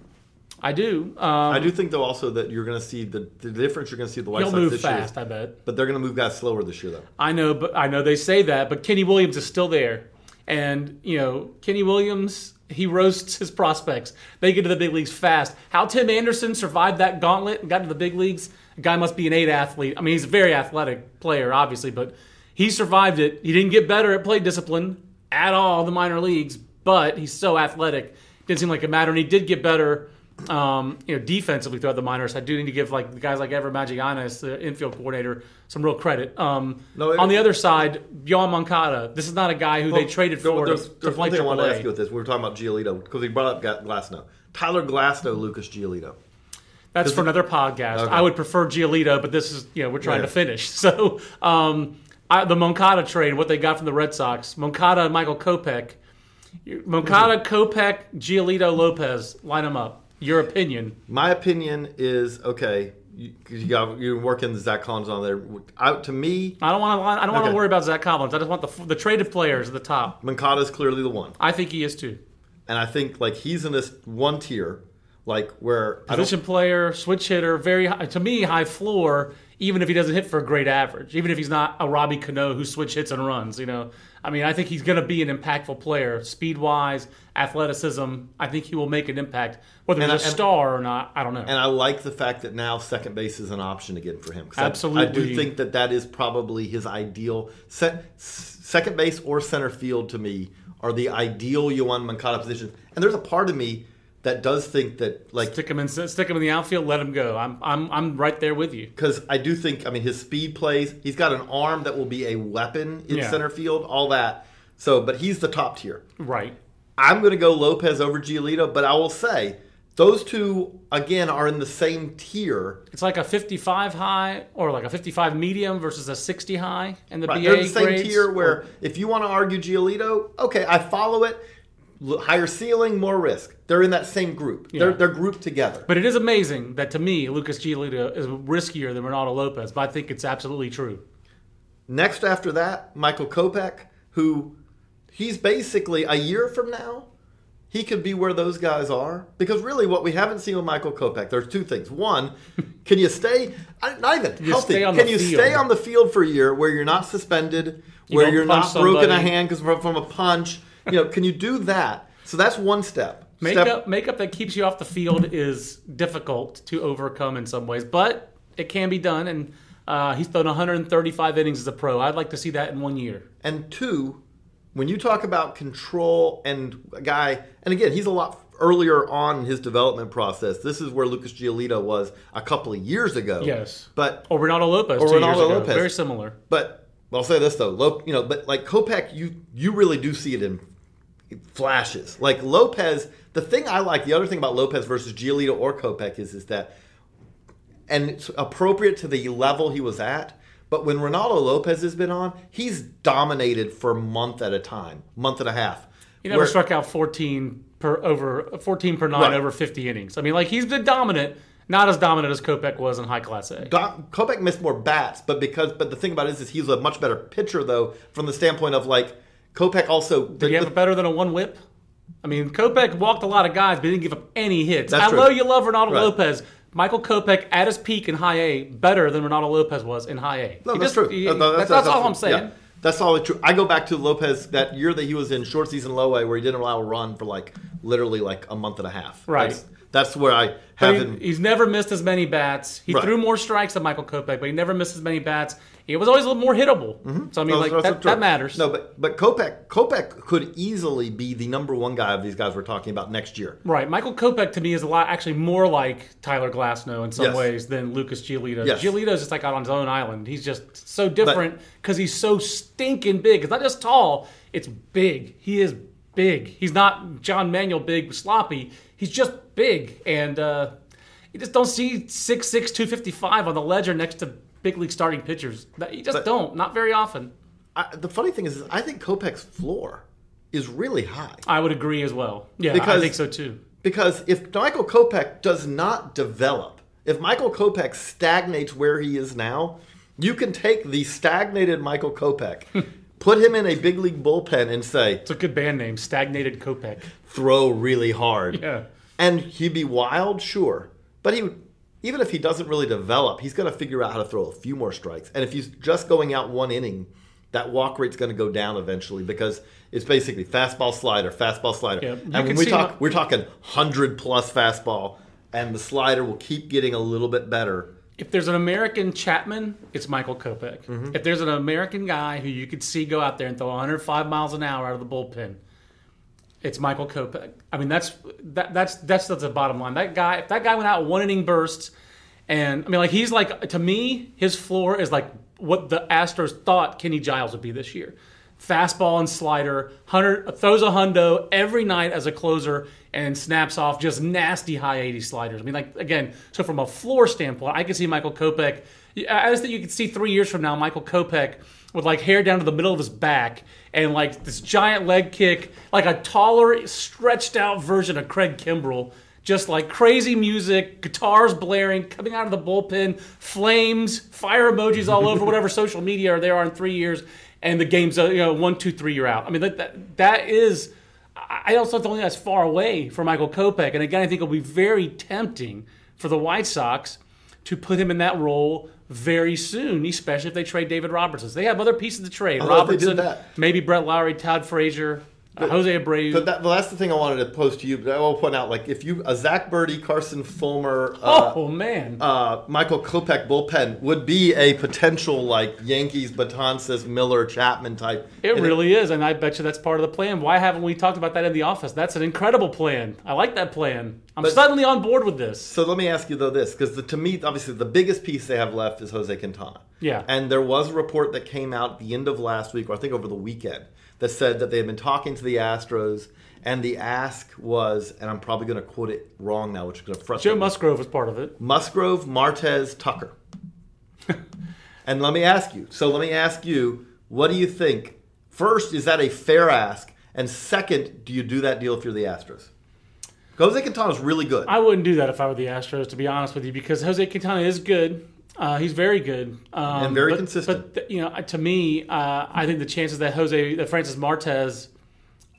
I do. Um, I do think though also that you're going to see the, the difference. You're going to see the White Sox move this fast, year, I bet. but they're going to move guys slower this year though. I know, but I know they say that, but Kenny Williams is still there, and you know Kenny Williams he roasts his prospects. They get to the big leagues fast. How Tim Anderson survived that gauntlet and got to the big leagues? The guy must be an eight athlete. I mean, he's a very athletic player, obviously, but he survived it. He didn't get better at play discipline at all the minor leagues, but he's so athletic. Didn't seem like it mattered. And he did get better um, you know, defensively throughout the minors. I do need to give like the guys like Ever Magallanes, the infield coordinator, some real credit. Um, No, it- on the other side, Yoan Moncada. This is not a guy who they traded there- for There's, to there's play one thing I want to ask you with this. We were talking about Giolito because he brought up Glasnow. Tyler Glasnow, Lucas Giolito. That's for another podcast. Okay. I would prefer Giolito, but this is you know we're trying Yeah. to finish. So um, I, the Moncada trade, what they got from the Red Sox, Moncada and Michael Kopech. Moncada, Kopech, Giolito, Lopez, line them up. Your opinion? My opinion is okay. You, you got you're working Zack Collins on there. Out to me, I don't want to. I don't want to Okay. worry about Zack Collins. I just want the the traded players at the top. Moncada's clearly the one, I think he is too. and I think like he's in this one tier, like where Position player, switch hitter, very high, to me high floor. Even if he doesn't hit for a great average, even if he's not a Robbie Cano who switch hits and runs, you know, I mean, I think he's going to be an impactful player, speed wise, athleticism. I think he will make an impact, whether And he's I- a star or not. I don't know. And I like the fact that now second base is an option again for him. 'cause I- I, do think that that is probably his ideal. Se- second base or center field to me are the ideal Yoan Moncada positions. And there's a part of me that does think that like stick him in, stick him in the outfield, let him go. I'm, I'm, I'm right there with you. because I do think I mean his speed plays. He's got an arm that will be a weapon in Yeah. center field. All that. So, but he's the top tier. Right. I'm going to go Lopez over Giolito, but I will say those two again are in the same tier. It's like a 55 high or like a 55 medium versus a 60 high in the Right, BA they're the same grades. tier where if you want to argue Giolito, okay, I follow it. Higher ceiling, more risk. They're in that same group. They're they're grouped together. But it is amazing that to me, Lucas Giolito is riskier than Reynaldo Lopez. But I think it's absolutely true. Next after that, Michael Kopech, who he's basically a year from now, he could be where those guys are. Because really, what we haven't seen with Michael Kopech, there's two things. One, can you stay? Not even you healthy. can the you field? stay on the field for a year where you're not suspended, You where you're not punch broken a hand because from, from a punch? You know, can you do that? So that's one step. Step- Makeup, makeup that keeps you off the field is difficult to overcome in some ways, but it can be done. And uh, he's thrown 135 innings as a pro. I'd like to see that in one year. And two, when you talk about control and a guy, and again, he's a lot earlier on in his development process. This is where Lucas Giolito was a couple of years ago. Yes. But Or Reynaldo Lopez. Or Reynaldo. Lopez. Very similar. but I'll say this though, Lo, you know, but like Kopech, you you really do see it in flashes. Like Lopez, the thing I like, the other thing about Lopez versus Giolito or Kopech is is that, and it's appropriate to the level he was at. But when Reynaldo Lopez has been on, he's dominated for a month at a time, month and a half. He never Where- struck out 14 per over 14 per nine Right. over 50 innings. I mean, like he's been dominant, not as dominant as Kopech was in high class A. Do- Kopech missed more bats, but because but the thing about it is, is he's a much better pitcher though, from the standpoint of like Kopech also. Did he have a better than a one whip? I mean, Kopech walked a lot of guys, but he didn't give up any hits. That's I true. know you love Reynaldo Right. Lopez. Michael Kopech at his peak in high A, better than Reynaldo Lopez was in high A. No, He that's just- true. he- No, no, that's, that's all I'm saying. yeah. that's all true. I go back to Lopez that year that he was in short season low A, where he didn't allow a run for like literally like a month and a half. Right. That's, that's where I have he- him. he's never missed as many bats. He Right. threw more strikes than Michael Kopech, but he never missed as many bats. He was always a little more hittable. So I mean, No, like that, that matters. No, but but Kopech Kopech could easily be the number one guy of these guys we're talking about next year. Right, Michael Kopech to me is a lot, actually more like Tyler Glasnow in some Yes. ways than Lucas Giolito. Yes. Giolito's just like out on his own island. He's just so different because he's so stinking big. It's not just tall; it's big. He is big. He's not John Manuel big, sloppy. He's just big, and uh, you just don't see 6'6", 255 on the ledger next to big league starting pitchers. You just But- don't, not very often. I, the funny thing is, is, I think Kopech's floor is really high. I would agree as well. Yeah, I Because- think so too. Because if Michael Kopech does not develop, if Michael Kopech stagnates where he is now, you can take the stagnated Michael Kopech, put him in a big league bullpen, and say, It's a good band name, Stagnated Kopech. throw really hard. Yeah. And he'd be wild, sure. But he would, even if he doesn't really develop, he's going to figure out how to throw a few more strikes. And if he's just going out one inning, that walk rate's going to go down eventually because it's basically fastball slider, fastball slider. Yeah, and when we talk, my- we're talking hundred plus fastball, and the slider will keep getting a little bit better. If there's an American Chapman, it's Michael Kopech. Mm-hmm. If there's an American guy who you could see go out there and throw 105 miles an hour out of the bullpen, it's Michael Kopech. I mean, that's that, that's that's that's the bottom line. That guy, if that guy went out one inning bursts, and I mean, like he's like to me, his floor is like what the Astros thought Kenny Giles would be this year. Fastball and slider, hundred throws a hundo every night as a closer, and snaps off just nasty high 80 sliders. I mean, like again, so from a floor standpoint, I can see Michael Kopech. I just think you could see three years from now, Michael Kopech with like hair down to the middle of his back and like this giant leg kick, like a taller, stretched out version of Craig Kimbrel. Just like crazy music, guitars blaring, coming out of the bullpen, flames, fire emojis all over whatever social media are there are in three years, and the game's uh, you know one, two, three, you're out. I mean that that, that is. I also don't think that's far away for Michael Kopech, and again, I think it'll be very tempting for the White Sox to put him in that role very soon, especially if they trade David Robertson. They have other pieces to trade. I thought they did Robertson, that. maybe Brett Lawrie, Todd Frazier, uh, Jose Abreu. But that, well, that's the thing I wanted to post to you. But I will point out, like, if you a Zack Burdi, Carson Fulmer, uh, oh man, uh, Michael Kopech bullpen would be a potential like Yankees, Betances, Miller, Chapman type. it And really is, and I bet you that's part of the plan. Why haven't we talked about that in the office? That's an incredible plan. I like that plan. I'm But- suddenly on board with this. So let me ask you though this, because to me, obviously, the biggest piece they have left is Jose Quintana. Yeah. And there was a report that came out the end of last week, or I think over the weekend, that said that they had been talking to the Astros, and the ask was, and I'm probably going to quote it wrong now, which is going to frustrate Joe me. Musgrove was part of it. Musgrove, Martes, Tucker. and let me ask you. So let me ask you, what do you think? First, is that a fair ask? And second, do you do that deal if you're the Astros? Jose Quintana is really good. I wouldn't do that if I were the Astros, to be honest with you, because Jose Quintana is good. Uh, he's very good um, And very but- consistent. But you know, to me, uh, I think the chances that Jose, that Francis Martes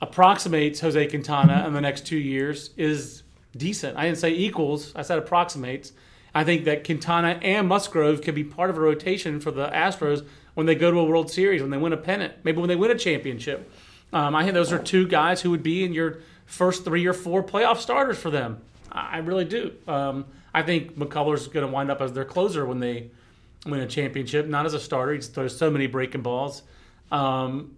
approximates Jose Quintana in the next two years is decent. I didn't say equals. I said approximates. I think that Quintana and Musgrove can be part of a rotation for the Astros when they go to a World Series, when they win a pennant, maybe when they win a championship. Um, I think those are two guys who would be in your first three or four playoff starters for them. I I really do. Um, I think McCullers is going to wind up as their closer when they win a championship, not as a starter. He throws so many breaking balls. Um,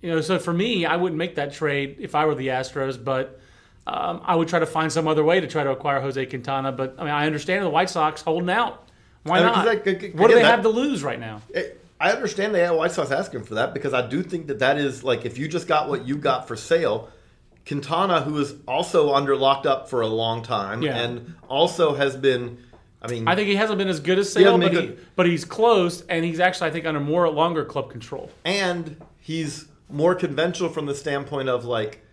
you know, so for me, I wouldn't make that trade if I were the Astros, but um, I would try to find some other way to try to acquire Jose Quintana. But I mean, I understand the White Sox holding out. Why Uh, not? again, what do they that- have to lose right now? It- I understand the White Sox asking for that because I do think that that is like if you just got what you got for sale, Quintana, who is also under locked up for a long time, Yeah. and also has been. I mean, I think he hasn't been as good as Sale, but, been he, but he's close, and he's actually, I think, under more longer club control. and he's more conventional from the standpoint of like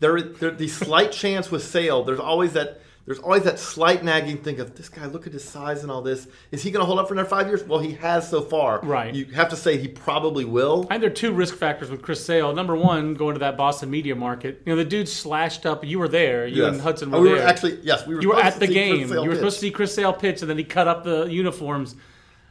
there, there the slight chance with Sale. There's always that. There's always that slight nagging thing of this guy. Look at his size and all this. Is he going to hold up for another five years? Well, he has so far. Right. You have to say he probably will. I think there are two risk factors with Chris Sale. Number one, going to that Boston media market. You know, the dude slashed up. You were there. You Yes. and Hudson oh, were Oh, we there. were actually yes. We were. you were at the game. You were pitch. supposed to see Chris Sale pitch, and then he cut up the uniforms.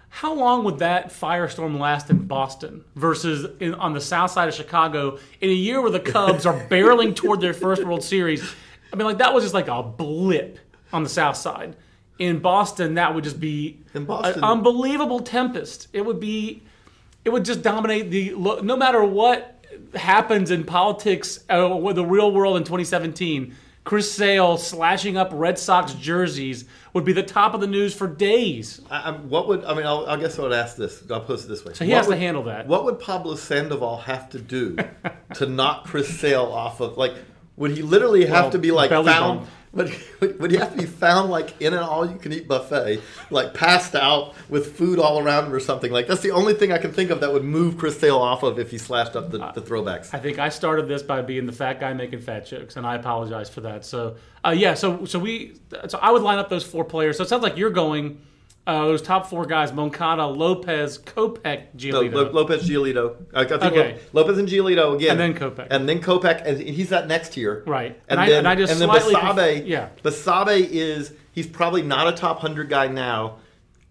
How long would that firestorm last in Boston versus in, on the south side of Chicago in a year where the Cubs are barreling toward their first World Series? I mean, like that was just like a blip on the south side. In Boston, that would just be In Boston- an unbelievable tempest. It would be, it would just dominate the. No matter what happens in politics, uh, the real world in 2017, Chris Sale slashing up Red Sox jerseys would be the top of the news for days. I, I, what would I mean? I'll, I guess I would ask this. I'll post it this way. So he What has to would- handle that. What would Pablo Sandoval have to do to knock Chris Sale off of? Like, would he literally have Well, to be like found? bump. Would, would, would he have to be found like in an all-you-can-eat buffet, like passed out with food all around him or something? Like that's the only thing I can think of that would move Chris Sale off of if he slashed up the, the throwbacks. I think I started this by being the fat guy making fat jokes, and I apologize for that. So, uh, yeah, so so we, so I would line up those four players. So it sounds like you're going uh, those top four guys: Moncada, Lopez, Kopech, No, Giolito. Lo- Lopez Giolito. I, I think Okay. Lo- Lopez and Giolito again, And then Kopech. and then Kopech, and he's that next tier, Right. And, And I- then and I just and then Basabe, conf- yeah. Basabe is he's probably not a top hundred guy now.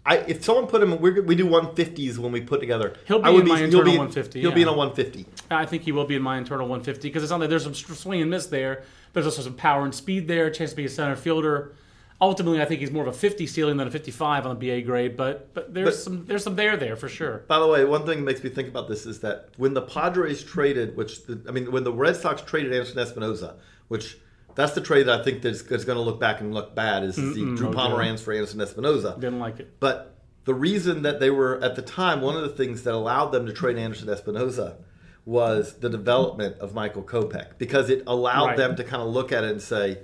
I, if someone put him, we're, we do 150s when we put together. He'll be I would in my internal be- 150, He'll be in a 150. I think he will be in my internal 150 because it's not like there's some swing and miss there. There's also some power and speed there, chance to be a center fielder. Ultimately, I think he's more of a 50 ceiling than a 55 on the BA grade, but but there's But- some there's some there there for sure. By the way, one thing that makes me think about this is that when the Padres traded, which the, I mean, when the Red Sox traded Anderson Espinoza, which that's the trade that I think that's, that's going to look back and look bad is the Drew okay. Pomeranz for Anderson Espinoza. Didn't like it. But the reason that they were at the time, one of the things that allowed them to trade Anderson Espinoza was the development of Michael Kopech because it allowed Right. them to kind of look at it and say,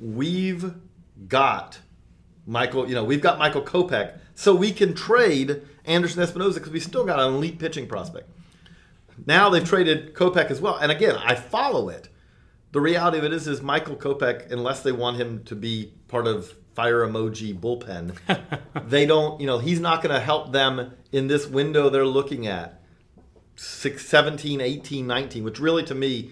"We've got Michael, you know, we've got Michael Kopech, so we can trade Anderson Espinoza because we still got an elite pitching prospect." Now they've traded Kopech as well, and again, I follow it. The reality of it is, is Michael Kopech, unless they want him to be part of fire emoji bullpen, they don't. You know, he's not going to help them in this window they're looking at, six, 17, 18, 19, which really to me,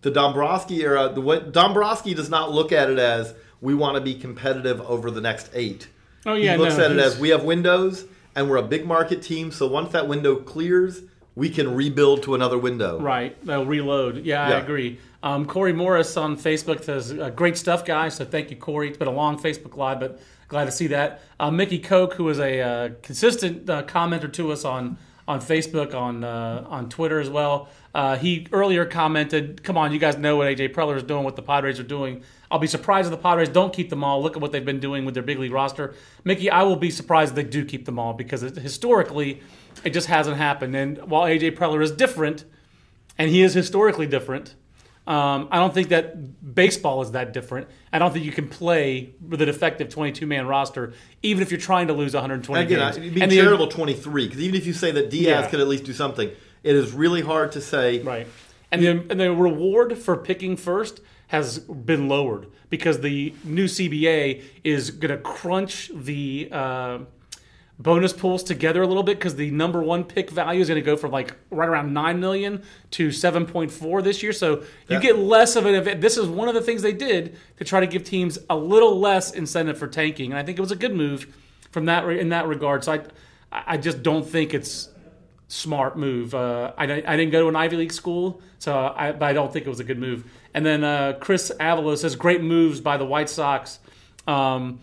the Dombrowski era, the way Dombrowski does not look at it as we want to be competitive over the next eight. Oh, yeah, he looks no, at it as we have windows and we're a big market team. So once that window clears, we can rebuild to another window. Right, they'll reload. Yeah, I agree. Um, Corey Morris on Facebook says, uh, "Great stuff, guys." So thank you, Corey. It's been a long Facebook live, but glad to see that. Uh, Mickey Koch, who is a uh, consistent uh, commenter to us on on Facebook, on uh, on Twitter as well. Uh, he earlier commented, "Come on, you guys know what AJ Preller is doing, what the Padres are doing. I'll be surprised if the Padres don't keep them all. Look at what they've been doing with their big league roster." Mickey, I will be surprised if they do keep them all because it, historically, it just hasn't happened. And while AJ Preller is different, and he is historically different. Um, I don't think that baseball is that different. I don't think you can play with an effective 22 man roster, even if you're trying to lose 120 And again, games. It'd be the- charitable 23 because even if you say that Diaz Yeah. could at least do something, it is really hard to say. Right. And the, and the reward for picking first has been lowered because the new CBA is going to crunch the uh, bonus pools together a little bit because the number one pick value is going to go from like right around 9 million to 7.4 this year. So you Yeah. get less of an event. This is one of the things they did to try to give teams a little less incentive for tanking. And I think it was a good move from that in that regard. So I, I just don't think it's smart move. Uh, I, I didn't go to an Ivy League school, so I, but I don't think it was a good move. And then uh, Chris avalos says great moves by the White Sox. Um,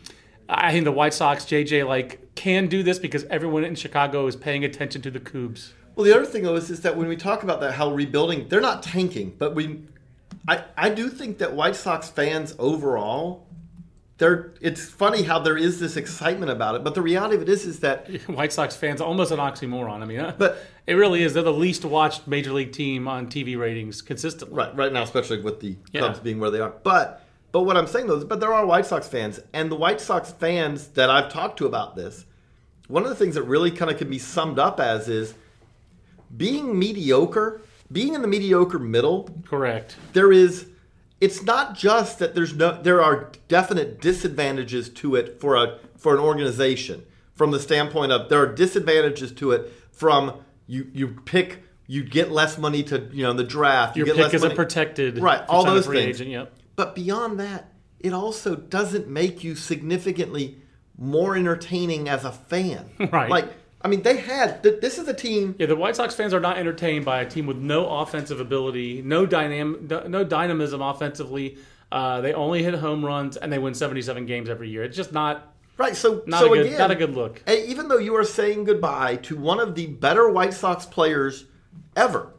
I think the White Sox, JJ, like can do this because everyone in Chicago is paying attention to the Cubs. Well, the other thing though is, is that when we talk about that, how rebuilding, they're not tanking, but we, I, I do think that White Sox fans overall there it's funny how there is this excitement about it, but the reality of it is is that White Sox fans almost an oxymoron. I mean, But- it really is. They're the least watched major league team on TV ratings consistently. right right now, especially with the Yeah. Cubs being where they are. But but what I'm saying though is, but there are White Sox fans, and the White Sox fans that I've talked to about this, one of the things that really kind of can be summed up as is being mediocre, being in the mediocre middle Correct. there is it's not just that there's no there are definite disadvantages to it for a for an organization from the standpoint of there are disadvantages to it from you you pick you get less money to you know the draft you Your get pick less is a money. protected right all those things Agent, yep. But beyond that it also doesn't make you significantly more entertaining as a fan Right. like I mean they had th- this is a team Yeah, the White Sox fans are not entertained by a team with no offensive ability, no dynam, no dynamism offensively. Uh, they only hit home runs and they win 77 games every year. It's just not Right. So, Not so a good- again, not a good look. Even though you are saying goodbye to one of the better White Sox players ever,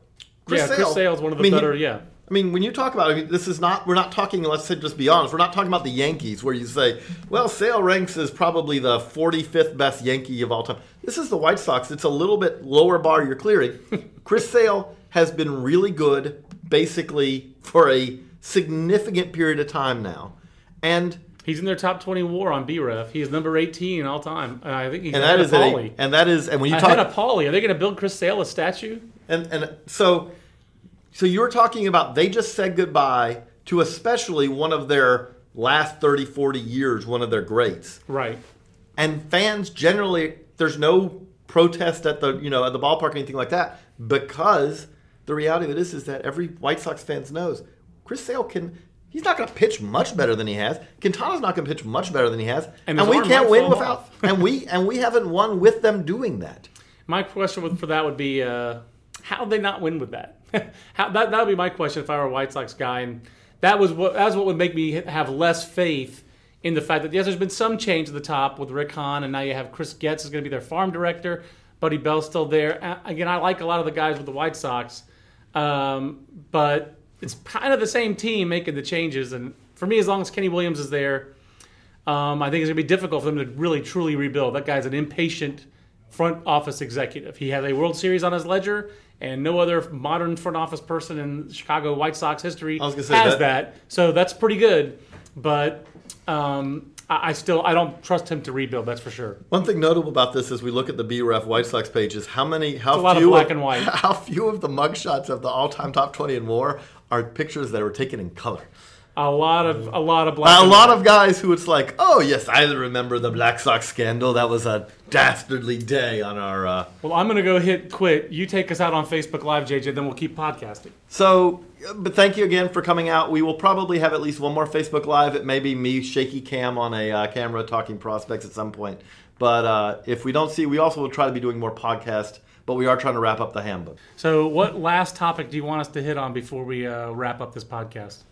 Yeah, Chris Sale's one of the I mean, he- better- yeah. I mean, when you talk about, I mean, this is not. We're not talking. Let's say, just be honest. We're not talking about the Yankees, where you say, "Well, Sale ranks as probably the 45th best Yankee of all time." This is the White Sox. It's a little bit lower bar you're clearing. Chris Sale has been really good, basically for a significant period of time now, and He's in their top 20 WAR on BREF. He is number 18 all time. And I think he's and that is a, and that is, and when you talk of Pauly. Are they going to build Chris Sale a statue? And and so so you're talking about they just said goodbye to especially one of their last 30 40 years, one of their greats. Right. And fans generally there's no protest at the, you know, at the ballpark or anything like that because the reality of it is is that every White Sox fans knows Chris Sale can He's not going to pitch much better than he has. Quintana's not going to pitch much better than he has, And and, we can't win without. and we and we haven't won with them doing that. My question for that would be uh, how would they not win with that? how, that that would be my question if I were a White Sox guy, and that was what that's what would make me have less faith in the fact that yes, there's been some change at the top with Rick Hahn, and now you have Chris Getz is going to be their farm director. Buddy Bell's still there. Again, I like a lot of the guys with the White Sox, um, but it's kind of the same team making the changes. And for me, as long as Kenny Williams is there, um, I think it's going to be difficult for them to really truly rebuild. That guy's an impatient front office executive. He has a World Series on his ledger, and no other modern front office person in Chicago White Sox history I was gonna say has that- that. So that's pretty good. But um, I, I still I don't trust him to rebuild. That's for sure. One thing notable about this as we look at the BREF White Sox page is how many, how It's lot of few black and white. how few of the mugshots of the all-time top twenty and more are pictures that were taken in color. A lot of a lot of black a lot white. of guys who it's like, oh yes, I remember the Black Sox scandal. That was a dastardly day on our. Uh... Well, I'm going to go hit quit. You take us out on Facebook Live, JJ. Then we'll keep podcasting. So, but thank you again for coming out. We will probably have at least one more Facebook Live. It may be me shaky cam on a uh, camera talking prospects at some point. But uh, if we don't see, we also will try to be doing more podcast. But we are trying to wrap up the handbook. So, what last topic do you want us to hit on before we uh, wrap up this podcast?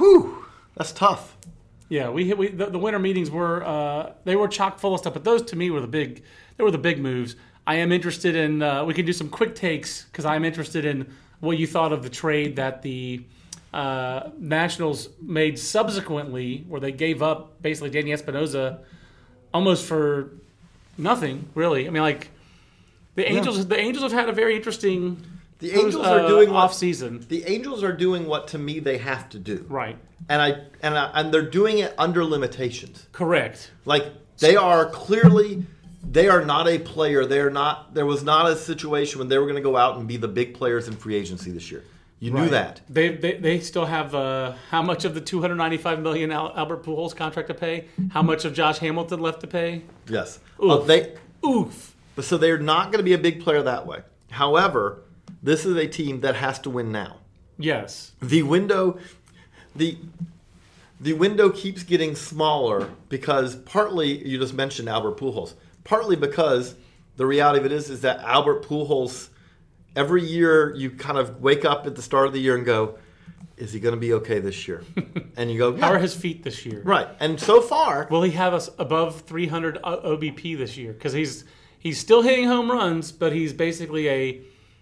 Whew, that's tough. Yeah, we hit we, the, the winter meetings were uh, they were chock full of stuff, but those to me were the big they were the big moves. I am interested in uh, we can do some quick takes because I'm interested in what you thought of the trade that the uh, Nationals made subsequently, where they gave up basically Danny Espinosa almost for nothing, really. I mean, like the Angels the Angels have had a very interesting The Angels are doing what- off season, The Angels are doing what to me they have to do, right? and I and I, and they're doing it under limitations. Correct. Like they are clearly they are not a player. They are not. There was not a situation when they were going to go out and be the big players in free agency this year. You knew Right. that. They, they they still have uh, how much of the 295 million Albert Pujols contract to pay? How much of Josh Hamilton left to pay? Yes. Oof. Uh, they Oof. so they're not going to be a big player that way. However, this is a team that has to win now. Yes. the window the the window keeps getting smaller because partly you just mentioned Albert Pujols. Partly because the reality of it is is that Albert Pujols every year you kind of wake up at the start of the year and go is he going to be okay this year? and you go How are his feet this year? right. And so far Will he have us above 300 OBP this year? Because he's he's still hitting home runs, but he's basically a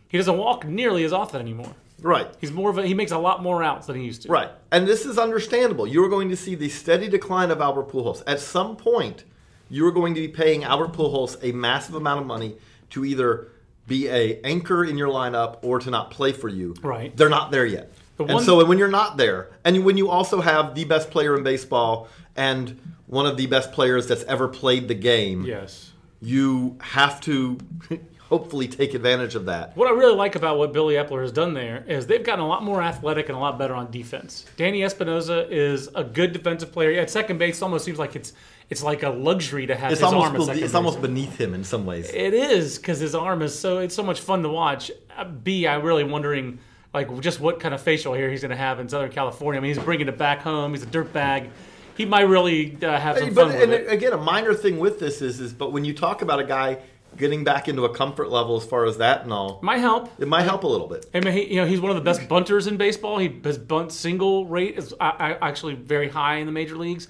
he doesn't walk nearly as often anymore. Right. He's more of a, he makes a lot more outs than he used to. Right. And this is understandable. You are going to see the steady decline of Albert Pujols. At some point, you are going to be paying Albert Pujols a massive amount of money to either be a anchor in your lineup or to not play for you. Right. They're not there yet. The and so when you're not there, and when you also have the best player in baseball and one of the best players that's ever played the game, Yes. you have to hopefully take advantage of that. What I really like about what Billy Eppler has done there is they've gotten a lot more athletic and a lot better on defense. Danny Espinosa is a good defensive player. At second base, almost seems like it's it's like a luxury to have It's his almost arm be- it's base. almost beneath him in some ways. It is because his arm is so it's so much fun to watch. Uh, B, I'm really wondering like just what kind of facial hair he's going to have in Southern California. I mean, he's bringing it back home. He's a dirt bag. He might really uh, have some Hey, fun but and it. again, a minor thing with this is, is, but when you talk about a guy getting back into a comfort level as far as that and all, Might help. it might help a little bit. Mean, he, you know, he's one of the best bunters in baseball. He his bunt single rate is uh, uh, actually very high in the major leagues.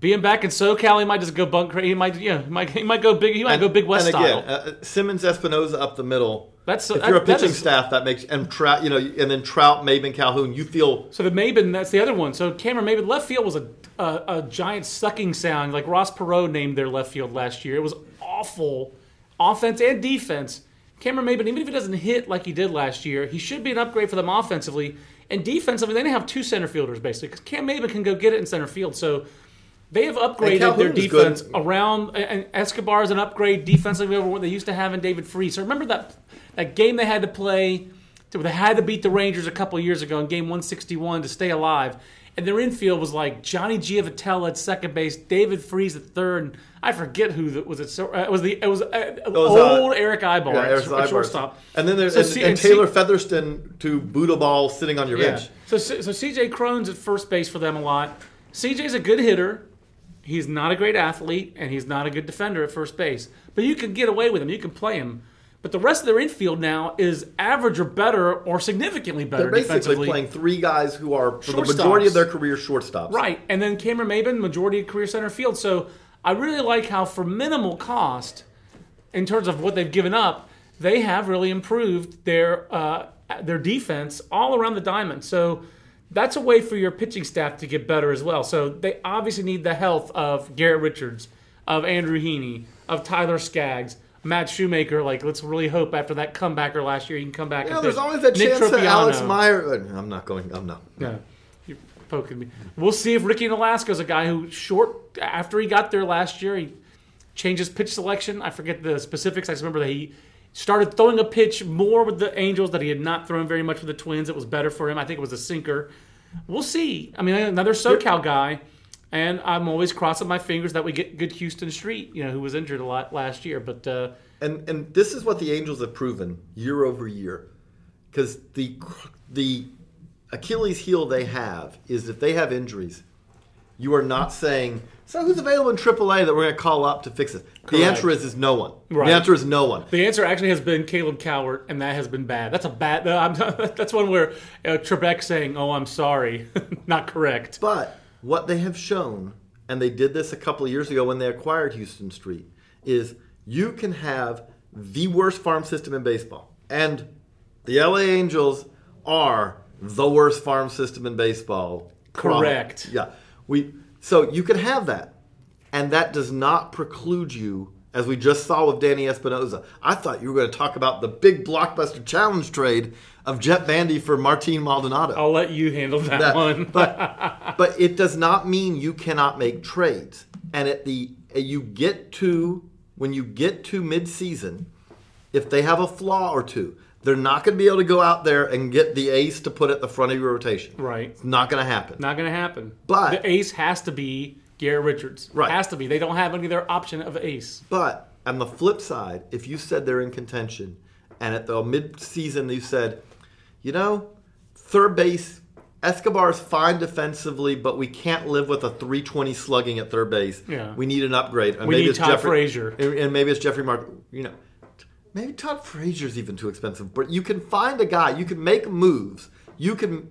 Being back in SoCal, he might just go bunt crazy. He might, yeah, he might, he might go big. He might go big West and style. uh, Simmons, Espinosa up the middle. That's- if that- you're a pitching is- staff, that makes and Trout, you know, and then Trout, Maybin, Calhoun, you feel So the Maybin, that's the other one. So Cameron Maybin, left field was a, a, a giant sucking sound. Like Ross Perot named their left field last year. It was awful, offense and defense. Cameron Maybin, even if he doesn't hit like he did last year, he should be an upgrade for them offensively and defensively. They have two center fielders basically because Cam Maybin can go get it in center field. So they have upgraded their defense good. around. And Escobar is an upgrade defensively over what they used to have in David Freese. So remember that that game they had to play. They had to beat the Rangers a couple years ago in game 161 to stay alive. And their infield was like Johnny Giavotella at second base, David Freese at third. and I forget who that was. It so uh, it was the it was, uh, was, uh, old Erick Aybar yeah, at, Eric shortstop. And then there's So and, see- and Taylor Featherston to boot a ball sitting on your Yeah. bench. So so CJ Cron's at first base for them a lot. CJ's a good hitter. He's not a great athlete, and he's not a good defender at first base. But you can get away with him. You can play him. But the rest of their infield now is average or better, or significantly better They're basically defensively. playing three guys who are for the majority of their career shortstops. Right, and then Cameron Maybin, majority of career center field. So I really like how, for minimal cost, in terms of what they've given up, they have really improved their uh, their defense all around the diamond. So that's a way for your pitching staff to get better as well. So they obviously need the health of Garrett Richards, of Andrew Heaney, of Tyler Skaggs. Matt Shoemaker, like let's really hope after that comebacker last year, he can come back. You know, and there's pitch. always that Nick chance that Alex Meyer. uh, I'm not going. I'm not. No, you're poking me. We'll see if Ricky Nolasco's a guy who short after he got there last year, he changes pitch selection. I forget the specifics. I just remember that he started throwing a pitch more with the Angels that he had not thrown very much with the Twins. It was better for him. I think it was a sinker. We'll see. I mean, another SoCal guy, and I'm always crossing my fingers that we get good Huston Street, you know, who was injured a lot last year. But uh, And and this is what the Angels have proven year over year, because the the Achilles heel they have is if they have injuries, you are not saying so who's available in AAA that we're going to call up to fix it. The answer is is no one. Right. The answer is no one. The answer actually has been Caleb Cowart, and that has been bad. That's a bad. no, I'm, that's one where uh, Trebek saying, "Oh, I'm sorry," not correct. But what they have shown, and they did this a couple of years ago when they acquired Huston Street, is you can have the worst farm system in baseball. And the LA Angels are the worst farm system in baseball. Correct. Yeah. We so you can have that. And that does not preclude you as we just saw with Danny Espinosa. I thought you were going to talk about the big blockbuster challenge trade of Jett Bandy for Martin Maldonado. I'll let you handle that, That- one. but but it does not mean you cannot make trades. And at the uh, you get to when you get to midseason, if they have a flaw or two, they're not going to be able to go out there and get the ace to put at the front of your rotation. right. It's not going to happen. Not going to happen. But- the ace has to be Garrett Richards. Right. Has to be. They don't have any other option of ace. But on the flip side, if you said they're in contention, and at the midseason you said, you know, third base, Escobar's fine defensively, but we can't live with a 320 slugging at third base. Yeah. We need an upgrade. And We need it's Todd Jeffrey, Frazier. And and maybe it's Jeffrey Mark. You know, maybe Todd Frazier's even too expensive. But you can find a guy. You can make moves. You can,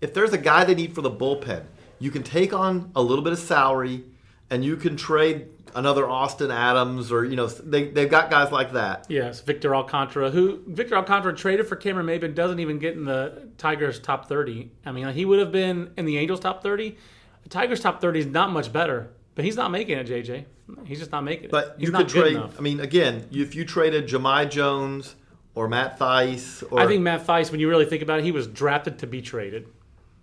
if there's a guy they need for the bullpen, you can take on a little bit of salary, and you can trade another Austin Adams or you know they they've got guys like that. Yes, Victor Alcantara, who Victor Alcantara traded for Cameron Maybin doesn't even get in the Tigers top thirty. I mean, he would have been in the Angels top thirty. The Tigers top thirty is not much better, but he's not making it. JJ, he's just not making it. But he's you could trade. I mean, again, if you traded Jahmai Jones or Matt Thaiss, or I think Matt Thaiss, when you really think about it, he was drafted to be traded.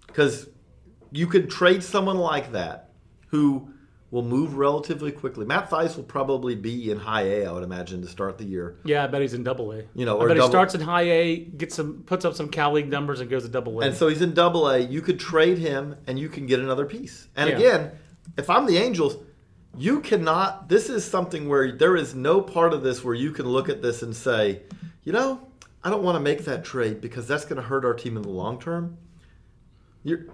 because you could trade someone like that who will move relatively quickly. Matt Thaiss will probably be in high A, I would imagine, to start the year. Yeah, I bet he's in Double A. You know, I bet he starts in High A, gets some, puts up some Cal League numbers, and goes to Double A. And so he's in double A. You could trade him and you can get another piece. And Yeah. again, if I'm the Angels, you cannot, this is something where there is no part of this where you can look at this and say, you know, I don't want to make that trade because that's going to hurt our team in the long term. You're.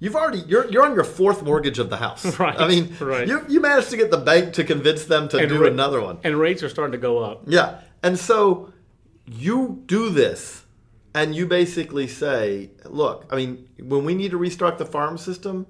You've already you're you're on your fourth mortgage of the house. Right, I mean, right. you you managed to get the bank to convince them to And do ra- another one. and rates are starting to go up. Yeah. And so you do this and you basically say, look, I mean, when we need to restart the farm system,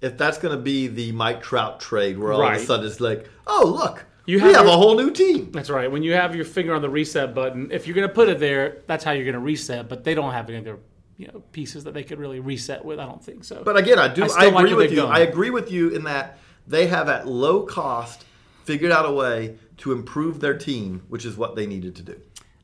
if that's going to be the Mike Trout trade where all of a sudden it's like, oh, look, You we have have your- a whole new team. That's right. When you have your finger on the reset button, if you're going to put it there, that's how you're going to reset. But they don't have any other you know pieces that they could really reset with. I don't think so. But again, I do I I, like agree where with you. gone. I agree with you in that they have at low cost figured out a way to improve their team, which is what they needed to do.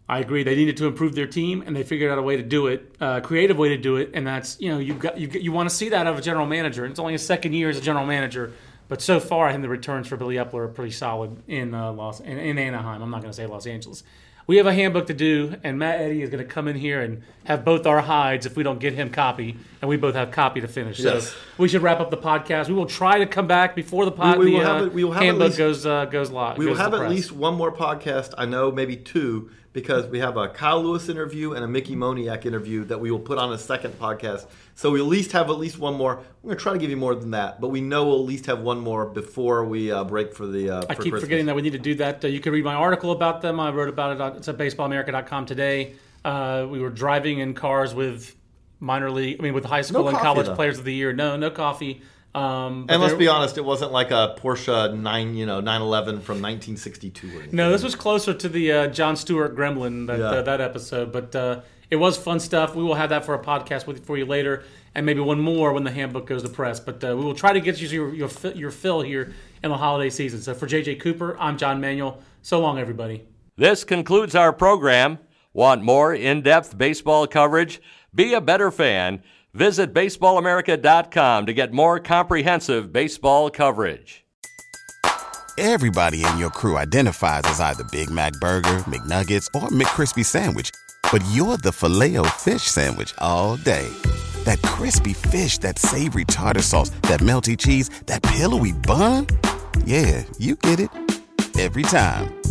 I agree. They needed to improve their team, and they figured out a way to do it, a creative way to do it, and that's you know you got you, you want to see that out of a general manager. It's only a second year as a general manager, but so far I think the returns for Billy Eppler are pretty solid in uh, Los in, in Anaheim. I'm not going to say Los Angeles. We have a handbook to do, and Matt Eddy is going to come in here and have both our hides if we don't get him copy, and we both have copy to finish. Yes. So we should wrap up the podcast. We will try to come back before the pod. We- we the will have uh, we will have at handbook least- goes uh, goes live. We will have at press. least one more podcast. I know maybe two because we have a Kyle Lewis interview and a Mickey Moniak interview that we will put on a second podcast. So we at least have at least one more. We're gonna try to give you more than that, but we know we'll at least have one more before we uh, break for the. Uh, I for keep Christmas. forgetting that we need to do that. Uh, you can read my article about them. I wrote about it. On, it's at baseballamerica.com today. Uh, we were driving in cars with minor league, I mean, with high school and college though. players of the year. No, no coffee. Um, but And let's there- be honest, it wasn't like a Porsche nine, you know, 911 from 1962 or anything. No, this was closer to the uh, John Stewart Gremlin that Yeah. uh, that episode, but uh, it was fun stuff. We will have that for a podcast with for you later, and maybe one more when the handbook goes to press. But uh, we will try to get you your your, your fill here in the holiday season. So for JJ Cooper, I'm John Manuel. So long, everybody. This concludes our program. Want more in depth baseball coverage? Be a better fan. Visit BaseballAmerica.com to get more comprehensive baseball coverage. Everybody in your crew identifies as either Big Mac Burger, McNuggets, or McCrispy Sandwich. But you're the filet fish Sandwich all day. That crispy fish, that savory tartar sauce, that melty cheese, that pillowy bun. Yeah, you get it. Every time.